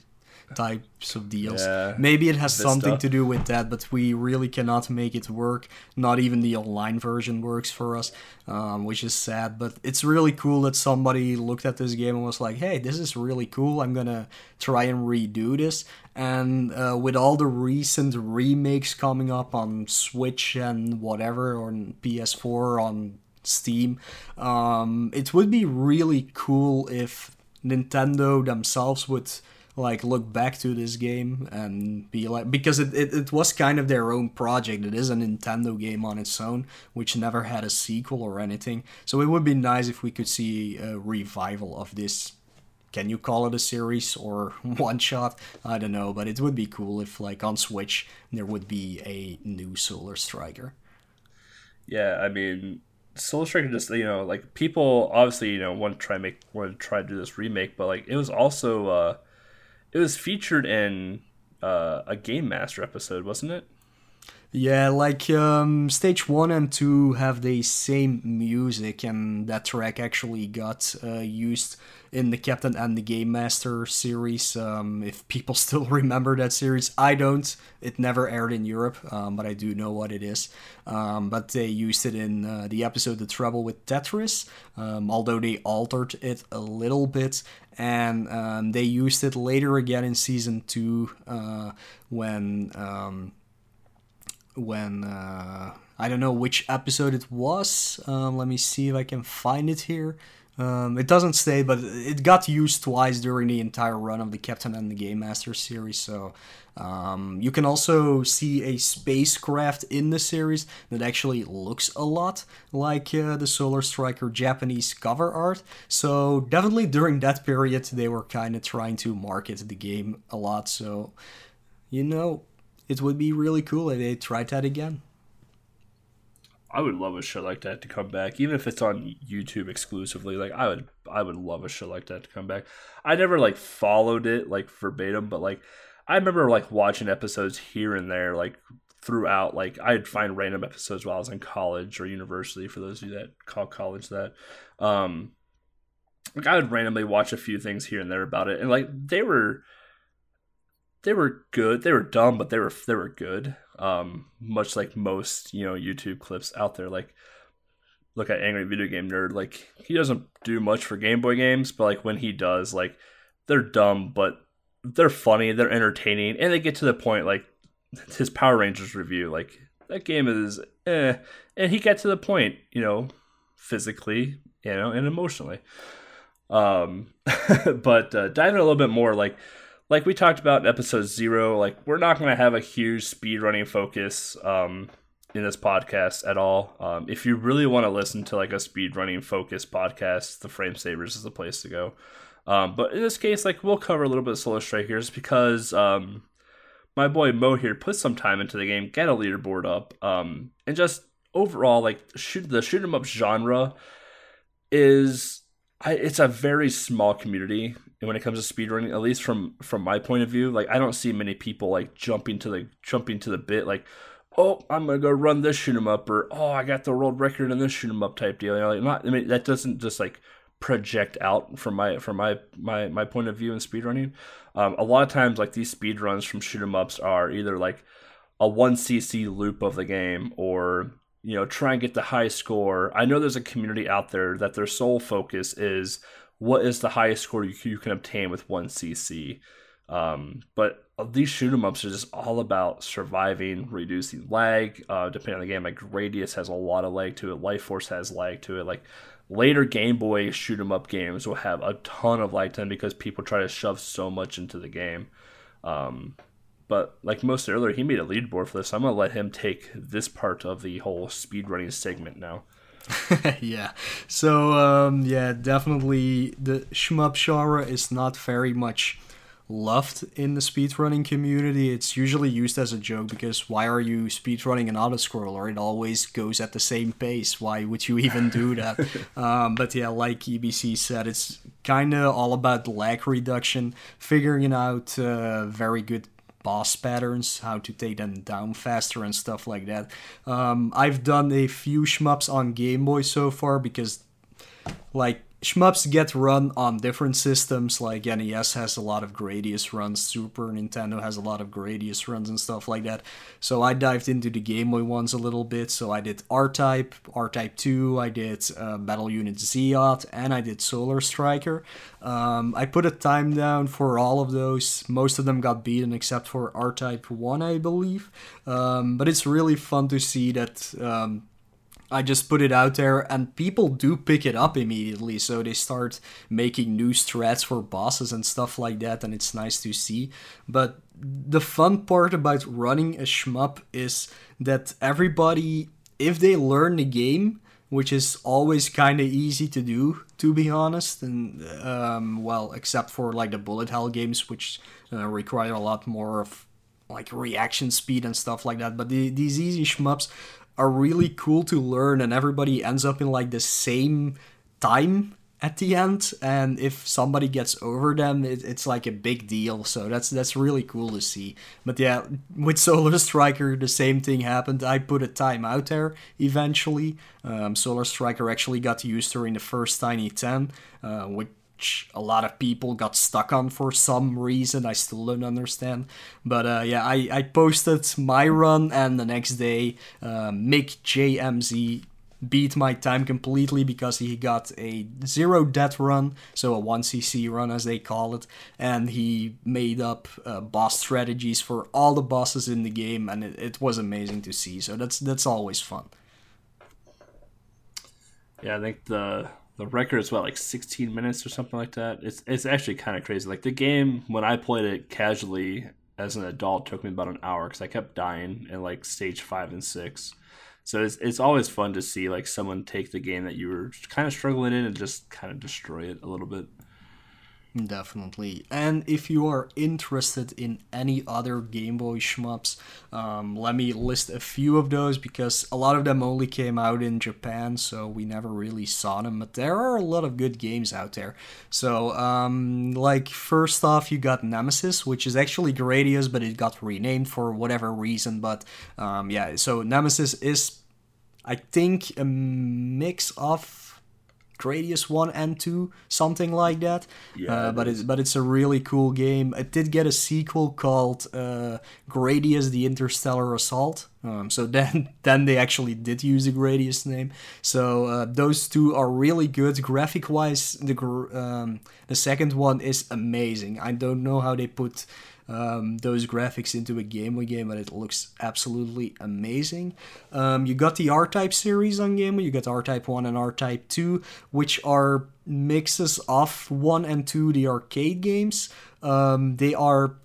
types of deals. Yeah, Maybe it has something to do with that, but we really cannot make it work. Not even the online version works for us, um, which is sad. But it's really cool that somebody looked at this game and was like, "Hey, this is really cool. I'm gonna try and redo this." And uh, with all the recent remakes coming up on Switch and whatever, on PS4, on Steam, um, it would be really cool if Nintendo themselves would like look back to this game and be like because it, it, it was kind of their own project. It is a nintendo game on its own which never had a sequel or anything. So it would be nice if we could see a revival of this can you call it a series or one shot? I don't know but it would be cool if like on switch there would be a new solar striker. Yeah, I mean, Solar Striker just you know like people obviously you know want to try and make want to try to do this remake, but like it was also uh, it was featured in uh, a Game Master episode, wasn't it? Yeah, like um, stage one and two have the same music, and that track actually got uh, used in the Captain N: The Game Master series. Um, if people still remember that series, I don't. It never aired in Europe, um, but I do know what it is. Um, but they used it in uh, the episode The Trouble with Tetris, um, although they altered it a little bit. And um, they used it later again in season two uh, when um, when uh, I don't know which episode it was. Um, let me see if I can find it here. Um, it doesn't say, but it got used twice during the entire run of the Captain N: The Game Master series. So um, you can also see a spacecraft in the series that actually looks a lot like uh, the Solar Striker Japanese cover art. So definitely during that period, they were kind of trying to market the game a lot. So you know, it would be really cool if they tried that again. I would love a show like that to come back, even if it's on YouTube exclusively. Like I would, I would love a show like that to come back. I never like followed it like verbatim, but like I remember like watching episodes here and there, like throughout. Like I'd find random episodes while I was in college or university. For those of you that call college that, um, like I would randomly watch a few things here and there about it, and like they were, they were good. They were dumb, but they were they were good um, much like most you know YouTube clips out there. Like look at Angry Video Game Nerd. Like he doesn't do much for Game Boy games, but like when he does, like they're dumb, but they're funny, they're entertaining, and they get to the point. Like his Power Rangers review, like that game is eh, and he got to the point, you know, physically, you know, and emotionally. Um, but uh, diving a little bit more, like like we talked about in episode zero, like we're not going to have a huge speed running focus um, in this podcast at all. Um, if you really want to listen to like a speed running focus podcast, the Frame Savers is the place to go. Um, but in this case, like we'll cover a little bit of Solar Strikers because um, my boy Mo here put some time into the game, get a leaderboard up, um, and just overall, like shoot the shoot 'em up genre is I, it's a very small community when it comes to speedrunning at least from from my point of view like i don't see many people like jumping to the jumping to the bit like oh i'm gonna go run this shoot 'em up or oh i got the world record in this shoot 'em up type deal. You know, like not i mean that doesn't just like project out from my from my my my point of view in speedrunning um, a lot of times like these speed runs from shoot 'em ups are either like a 1cc loop of the game or you know try and get the high score. I know there's a community out there that their sole focus is what is the highest score you, you can obtain with 1cc um, but these shoot 'em ups are just all about surviving reducing lag uh, depending on the game. Like Gradius has a lot of lag to it. Life force has lag to it. Like later game boy shoot 'em up games will have a ton of lag to time because people try to shove so much into the game. Um, but like most earlier, he made a leaderboard for this. So I'm gonna let him take this part of the whole speedrunning segment now. yeah. So um, yeah, definitely the shmup genre is not very much loved in the speedrunning community. It's usually used as a joke because why are you speedrunning an autoscroller? It always goes at the same pace. Why would you even do that? um, but yeah, like EBC said, it's kind of all about lag reduction, figuring out uh, very good boss patterns, how to take them down faster and stuff like that. Um, I've done a few shmups on Game Boy so far because, like, shmups get run on different systems. Like NES has a lot of Gradius runs, Super Nintendo has a lot of Gradius runs and stuff like that. So I dived into the Game Boy ones a little bit. So I did R Type, R Type 2, I did uh, Battle Unit Zeot, and I did Solar Striker. Um, I put a time down for all of those. Most of them got beaten except for R Type 1, I believe. Um, but it's really fun to see that. Um, I just put it out there and people do pick it up immediately. So they start making new threads for bosses and stuff like that, and it's nice to see. But the fun part about running a shmup is that everybody, if they learn the game, which is always kind of easy to do, to be honest, and um, well, except for like the bullet hell games, which uh, require a lot more of like reaction speed and stuff like that. But the, these easy shmups are really cool to learn and everybody ends up in like the same time at the end and if somebody gets over them it, it's like a big deal. So that's that's really cool to see. But yeah with solar striker the same thing happened. I put a time out there eventually. Um, solar striker actually got used during the first tiny 10 uh, which a lot of people got stuck on for some reason. I still don't understand. But uh, yeah, I, I posted my run, and the next day, uh, Mick JMZ beat my time completely because he got a zero death run, so a 1cc run as they call it, and he made up uh, boss strategies for all the bosses in the game, and it, it was amazing to see. So that's that's always fun. Yeah, I think the the record is what like 16 minutes or something like that. It's it's actually kind of crazy. Like the game when I played it casually as an adult took me about an hour because I kept dying in like stage five and six. So it's it's always fun to see like someone take the game that you were kind of struggling in and just kind of destroy it a little bit. Definitely. And if you are interested in any other Game Boy shmups, um, let me list a few of those because a lot of them only came out in Japan, so we never really saw them. But there are a lot of good games out there. So, um, like, first off, you got Nemesis, which is actually Gradius, but it got renamed for whatever reason. But um, yeah, so Nemesis is, I think, a mix of Gradius one and two, something like that. Yeah, uh, but it's but it's a really cool game. It did get a sequel called uh, Gradius: The Interstellar Assault. Um, so then then they actually did use a Gradius name. So uh, those two are really good graphic wise. The um, the second one is amazing. I don't know how they put um, those graphics into a Game Boy game, and it looks absolutely amazing. Um, you got the R-Type series on Game Boy. You got R-Type 1 and R-Type 2, which are mixes of 1 and 2, the arcade games. Um, they are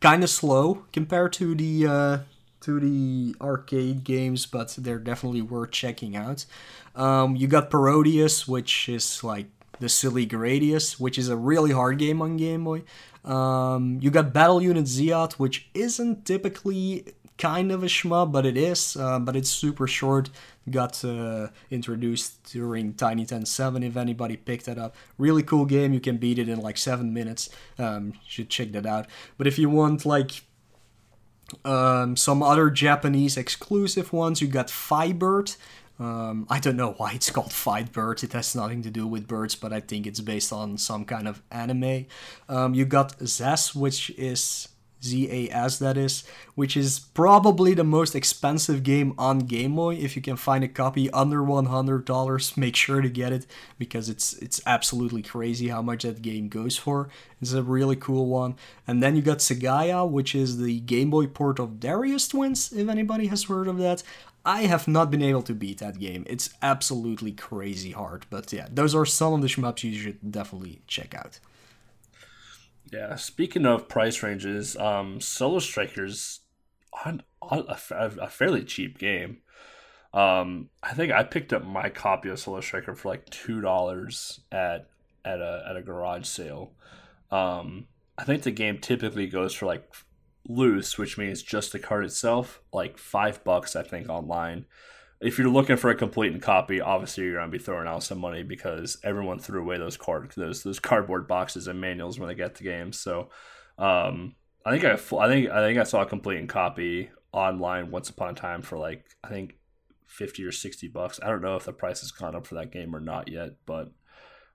kind of slow compared to the uh, to the arcade games, but they're definitely worth checking out. Um, you got Parodius, which is like the silly Gradius, which is a really hard game on Game Boy. Um, you got Battle Unit Zeot, which isn't typically kind of a shmup, but it is. Uh, but it's super short. Got uh, introduced during Tiny 10.7 if anybody picked that up. Really cool game. You can beat it in like seven minutes. Um, should check that out. But if you want like um, some other Japanese exclusive ones, you got Fighbird, um, I don't know why it's called Fight Birds. It has nothing to do with birds, but I think it's based on some kind of anime. Um, you got Zas, which is Z A S, that is, which is probably the most expensive game on Game Boy. If you can find a copy under $100, make sure to get it because it's it's absolutely crazy how much that game goes for. It's a really cool one. And then you got Sagaia, which is the Game Boy port of Darius Twins, if anybody has heard of that. I have not been able to beat that game. It's absolutely crazy hard. But yeah, those are some of the shmups you should definitely check out. Yeah, speaking of price ranges, um, Solar Strikers on, a, a, fairly cheap game. Um, I think I picked up my copy of Solar Striker for like two dollars at at a at a garage sale. Um, I think the game typically goes for like loose, which means just the card itself, like five bucks, I think, online. If you're looking for a complete and copy, obviously you're gonna be throwing out some money because everyone threw away those card those those cardboard boxes and manuals when they get the game. So, um, I think I, I think I think I saw a complete and copy online once upon a time for like I think fifty or sixty bucks. I don't know if the price has gone up for that game or not yet, but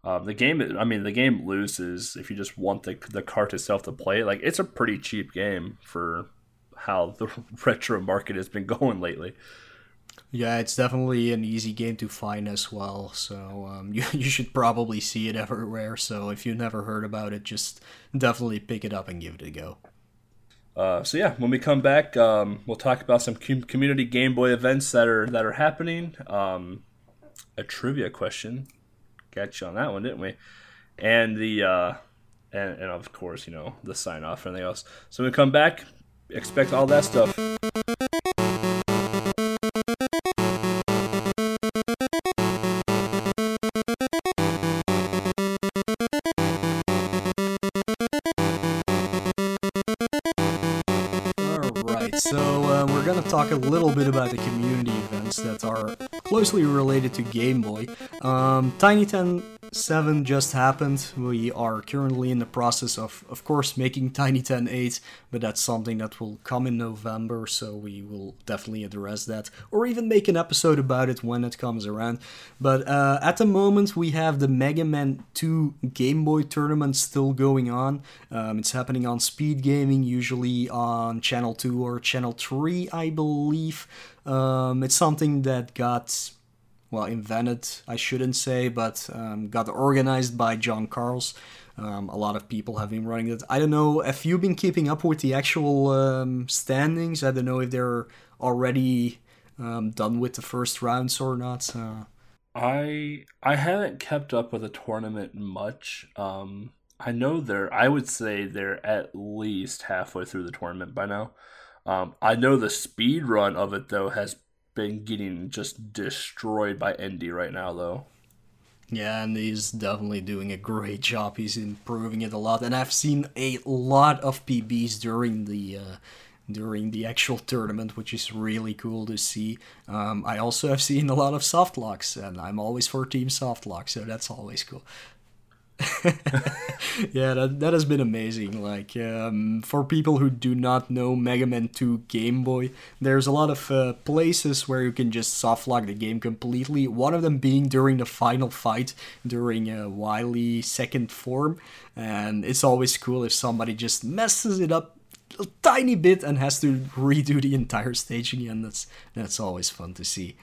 Um, the game, I mean, the game loses if you just want the the cart itself to play. Like it's a pretty cheap game for how the retro market has been going lately. Yeah, it's definitely an easy game to find as well. So um, you you should probably see it everywhere. So if you've never heard about it, just definitely pick it up and give it a go. Uh, so yeah, when we come back, um, we'll talk about some com- community Game Boy events that are that are happening. Um, a trivia question, got you on that one, didn't we? And the uh, and, and of course, you know the sign off and everything else. So when we come back, expect all that stuff. Talk a little bit about the community events that are closely related to Game Boy. Um, Tiny 10 7 just happened. We are currently in the process of, of course, making Tiny 10 8, but that's something that will come in November, so we will definitely address that, or even make an episode about it when it comes around. But uh, at the moment, we have the Mega Man 2 Game Boy tournament still going on. Um, it's happening on Speed Gaming, usually on Channel 2 or Channel 3, I believe. Um, it's something that got well, invented, I shouldn't say, but um, got organized by John Carls. Um, a lot of people have been running it. I don't know if you've been keeping up with the actual um, standings. I don't know if they're already um, done with the first rounds or not. Uh, I I haven't kept up with the tournament much. Um, I know they're. I would say they're at least halfway through the tournament by now. Um, I know the speed run of it though has been getting just destroyed by Indy right now, though. Yeah, and he's definitely doing a great job. He's improving it a lot, and I've seen a lot of PBs during the uh, during the actual tournament, which is really cool to see. Um, I also have seen a lot of soft locks, and I'm always for Team Soft Lock, so that's always cool. yeah, that, that has been amazing. Like, um, for people who do not know Mega Man 2 Game Boy, there's a lot of uh, places where you can just softlock the game completely. One of them being during the final fight, during a Wily second form. And it's always cool if somebody just messes it up a tiny bit and has to redo the entire stage again. That's, that's always fun to see.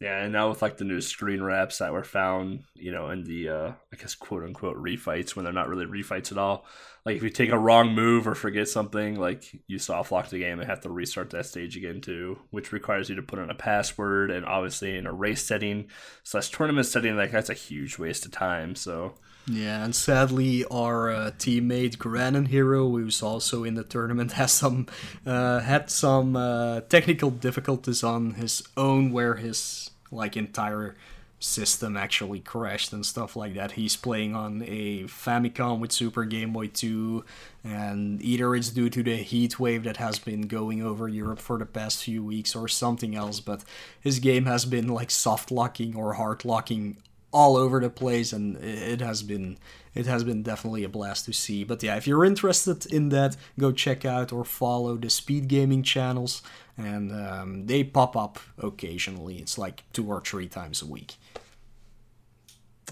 Yeah, and now with like the new screen wraps that were found, you know, in the uh I guess quote unquote refights when they're not really refights at all. Like if you take a wrong move or forget something, like you soft lock the game and have to restart that stage again too, which requires you to put in a password and obviously in a race setting slash tournament setting, like that's a huge waste of time. So yeah, and sadly, our uh, teammate Granon Hero, who's also in the tournament, has some uh, had some uh, technical difficulties on his own, where his like entire system actually crashed and stuff like that. He's playing on a Famicom with Super Game Boy 2, and either it's due to the heat wave that has been going over Europe for the past few weeks or something else, but his game has been like soft locking or hard locking all over the place and it has been it has been definitely a blast to see. But yeah if you're interested in that go check out or follow the speed gaming channels and um, they pop up occasionally. It's like two or three times a week.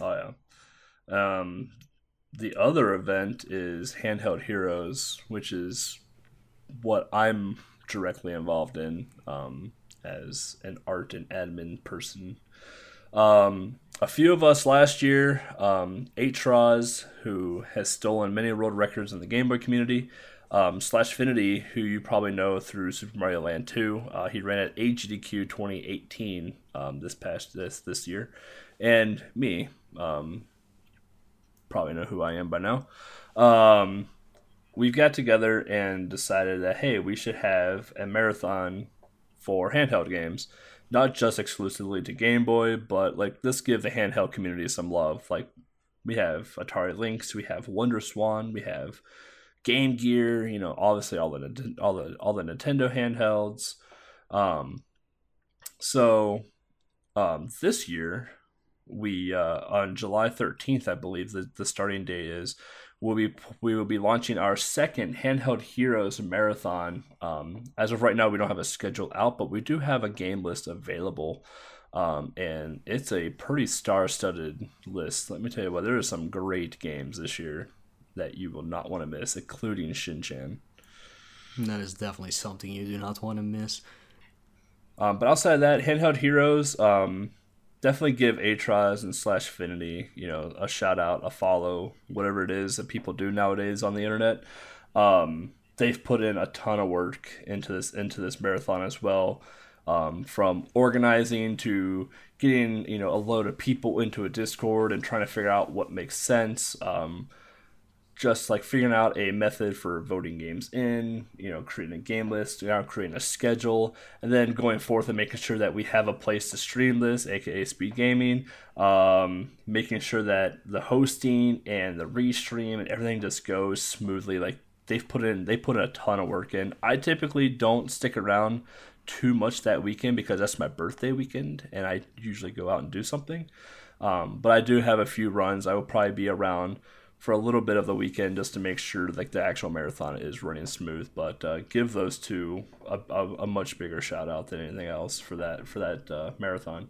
Oh yeah. Um, the other event is handheld heroes which is what i'm directly involved in um, as an art and admin person. Um, a few of us last year, um, Atros, who has stolen many world records in the Game Boy community, um, slash Finity, who you probably know through Super Mario Land 2. Uh, he ran at AGDQ 2018 um, this past this this year, and me, um, probably know who I am by now. Um, we've got together and decided that hey, we should have a marathon for handheld games not just exclusively to Game Boy, but like let's give the handheld community some love. Like we have Atari Lynx, we have Wonder Swan, we have Game Gear. You know, obviously all the all the all the Nintendo handhelds. Um, so um, this year we uh, on July 13th, I believe the, the starting date is we'll be we will be launching our second handheld heroes marathon um, as of right now we don't have a schedule out but we do have a game list available Um, and it's a pretty star-studded list. Let me tell you what, there are some great games this year that you will not want to miss, including Shinchan. That is definitely something you do not want to miss. Um, but outside of that, handheld heroes, um, definitely give Atros and Slash Affinity, you know, a shout out, a follow, whatever it is that people do nowadays on the internet. Um, they've put in a ton of work into this into this marathon as well. Um, from organizing to getting you know a load of people into a Discord and trying to figure out what makes sense. Um, just like figuring out a method for voting games in, you know, creating a game list, you know, creating a schedule, and then going forth and making sure that we have a place to stream this, aka speed gaming, um, making sure that the hosting and the restream and everything just goes smoothly. Like they've put in, they put a ton of work in. I typically don't stick around too much that weekend because that's my birthday weekend, and I usually go out and do something. Um, but I do have a few runs. I will probably be around for a little bit of the weekend just to make sure like the actual marathon is running smooth. But uh, give those two a, a, a, much bigger shout out than anything else for that for that uh, marathon.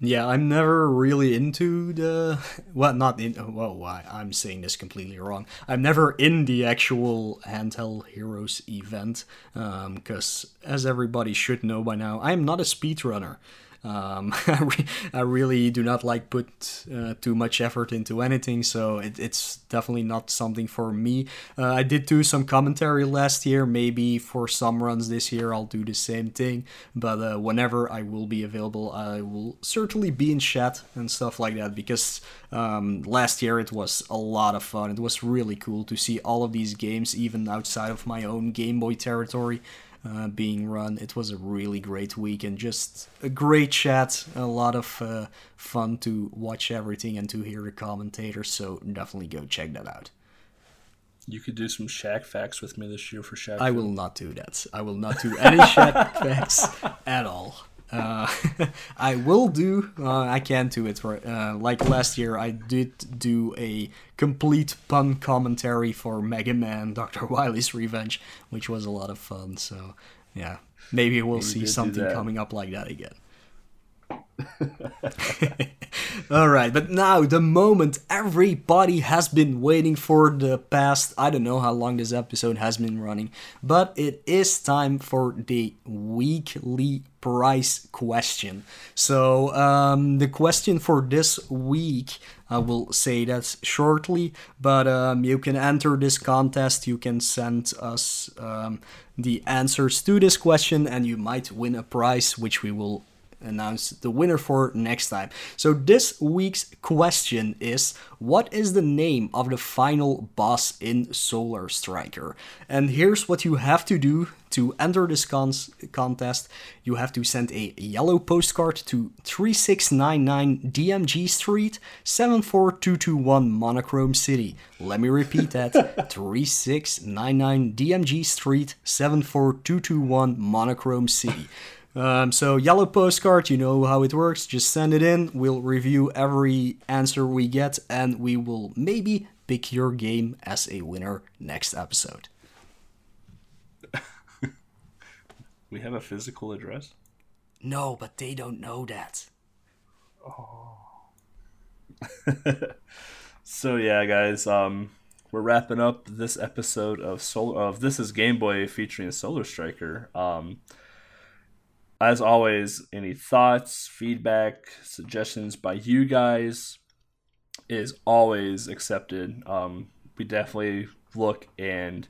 Yeah, I'm never really into the well, not in well. Why I'm saying this completely wrong. I'm never in the actual handheld heroes event because, um, as everybody should know by now, I'm not a speedrunner. Um, I, re- I, really do not like put uh, too much effort into anything, so it, it's definitely not something for me. Uh, I did do some commentary last year. Maybe for some runs this year, I'll do the same thing. But uh, whenever I will be available, I will certainly be in chat and stuff like that because um, last year it was a lot of fun. It was really cool to see all of these games, even outside of my own Game Boy territory uh, being run. It was a really great week and just a great chat. A lot of uh, fun to watch everything and to hear the commentators. So definitely go check that out. You could do some Shaq facts with me this year for Shaq. I will not do that. I will not do any Shaq facts at all. Uh, I will do. Uh, I can do it. For, uh, like last year, I did do a complete pun commentary for Mega Man: Dr. Wily's Revenge, which was a lot of fun. So, yeah, maybe we'll maybe see something coming up like that again. All right, but now the moment everybody has been waiting for the past. I don't know how long this episode has been running, but it is time for the weekly price question. So, um, the question for this week, I will say that shortly, but um, you can enter this contest. You can send us um, the answers to this question, and you might win a prize, which we will announce the winner for next time. So this week's question is what is the name of the final boss in Solar Striker? And here's what you have to do to enter this con- contest. You have to send a yellow postcard to 3699 DMG Street 74221 Monochrome City. Let me repeat that 3699 DMG Street 74221 Monochrome City. Um, so yellow postcard, you know how it works. Just send it in. We'll review every answer we get, and we will maybe pick your game as a winner next episode. we have a physical address. No, but they don't know that. Oh. so yeah, guys. Um, we're wrapping up this episode of Solar of This is Game Boy featuring Solar Striker. Um as always, any thoughts, feedback, suggestions by you guys is always accepted. Um, we definitely look and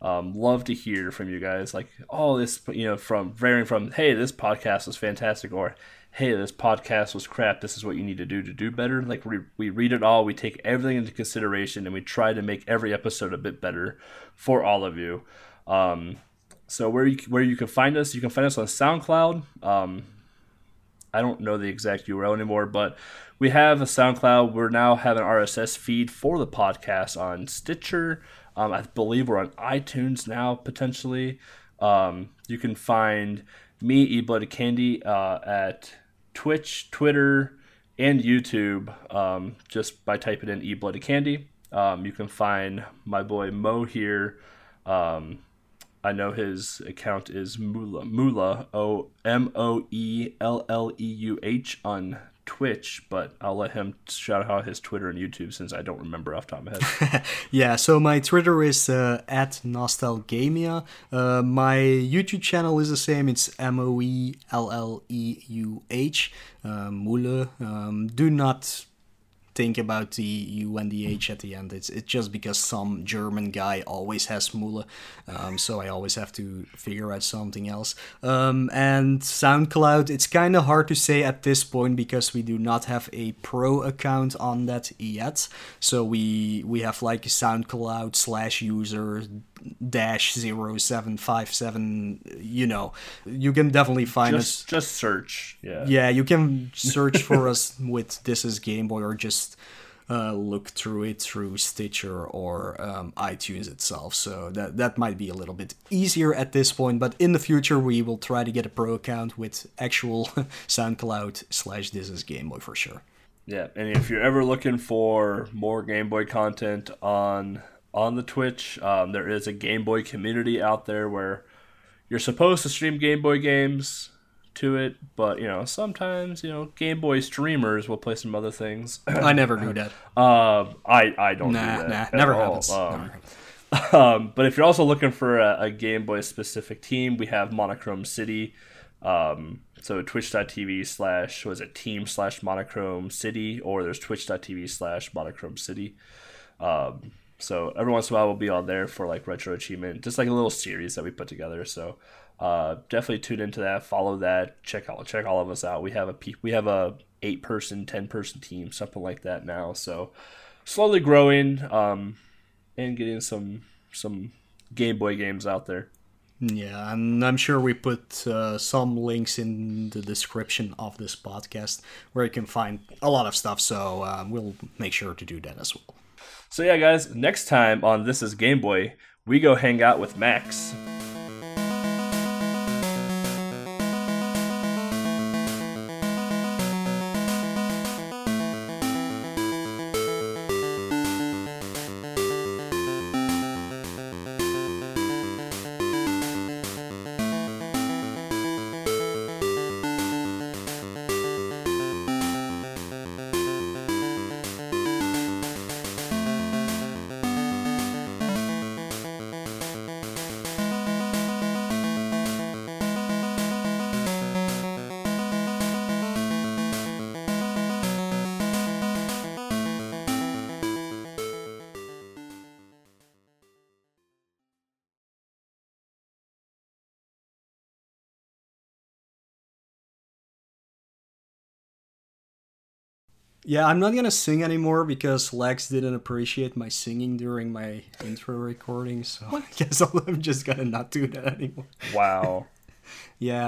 um, love to hear from you guys. Like, all this, you know, from varying from, hey, this podcast was fantastic, or hey, this podcast was crap. This is what you need to do to do better. Like, we, we read it all, we take everything into consideration, and we try to make every episode a bit better for all of you. Um, so where you where you can find us, you can find us on SoundCloud. Um, I don't know the exact URL anymore, but we have a SoundCloud. We're now have an RSS feed for the podcast on Stitcher. Um, I believe we're on iTunes now potentially. Um, you can find me, E Blooded Candy, uh, at Twitch, Twitter, and YouTube um, just by typing in E Blooded Candy. Um, you can find my boy Mo here um, I know his account is Mula Mula O M O E L L E U H on Twitch, but I'll let him shout out his Twitter and YouTube since I don't remember off top of my head. yeah, so my Twitter is uh, at Nostalgamia. Uh, my YouTube channel is the same. It's M O E L L E U H. Uh. Um, do not think about the U and the H at the end. It's it's just because some German guy always has Mule, um, so I always have to figure out something else. Um, and SoundCloud, it's kind of hard to say at this point because we do not have a pro account on that yet. So we we have like SoundCloud slash user dash zero seven five seven. You know, you can definitely find just, us. Just search. Yeah. Yeah, you can search for us with this is Game Boy or just uh, look through it through Stitcher or um, iTunes itself. So that that might be a little bit easier at this point. But in the future, we will try to get a pro account with actual SoundCloud slash This is Game Boy for sure. Yeah, and if you're ever looking for more Game Boy content on on the Twitch, um, there is a Game Boy community out there where you're supposed to stream Game Boy games to it, but you know sometimes you know Game Boy streamers will play some other things. I never do that. Uh, I I don't nah, do that. Nah, never happens. Um, never. Um, but if you're also looking for a, a Game Boy specific team, we have Monochrome City. Um, so twitch.tv slash was it team slash monochrome city or there's twitch.tv slash monochrome city. Um, so every once in a while we'll be on there for like retro achievement, just like a little series that we put together. So uh, definitely tune into that, follow that, check out check all of us out. We have a we have a eight person, ten person team, something like that now. So slowly growing um, and getting some some Game Boy games out there. Yeah, and I'm sure we put uh, some links in the description of this podcast where you can find a lot of stuff. So uh, we'll make sure to do that as well. So yeah, guys, next time on This is Game Boy, we go hang out with Max. Yeah, I'm not gonna sing anymore because Lex didn't appreciate my singing during my intro recording, so I guess I'm just gonna not do that anymore. Wow. Yeah.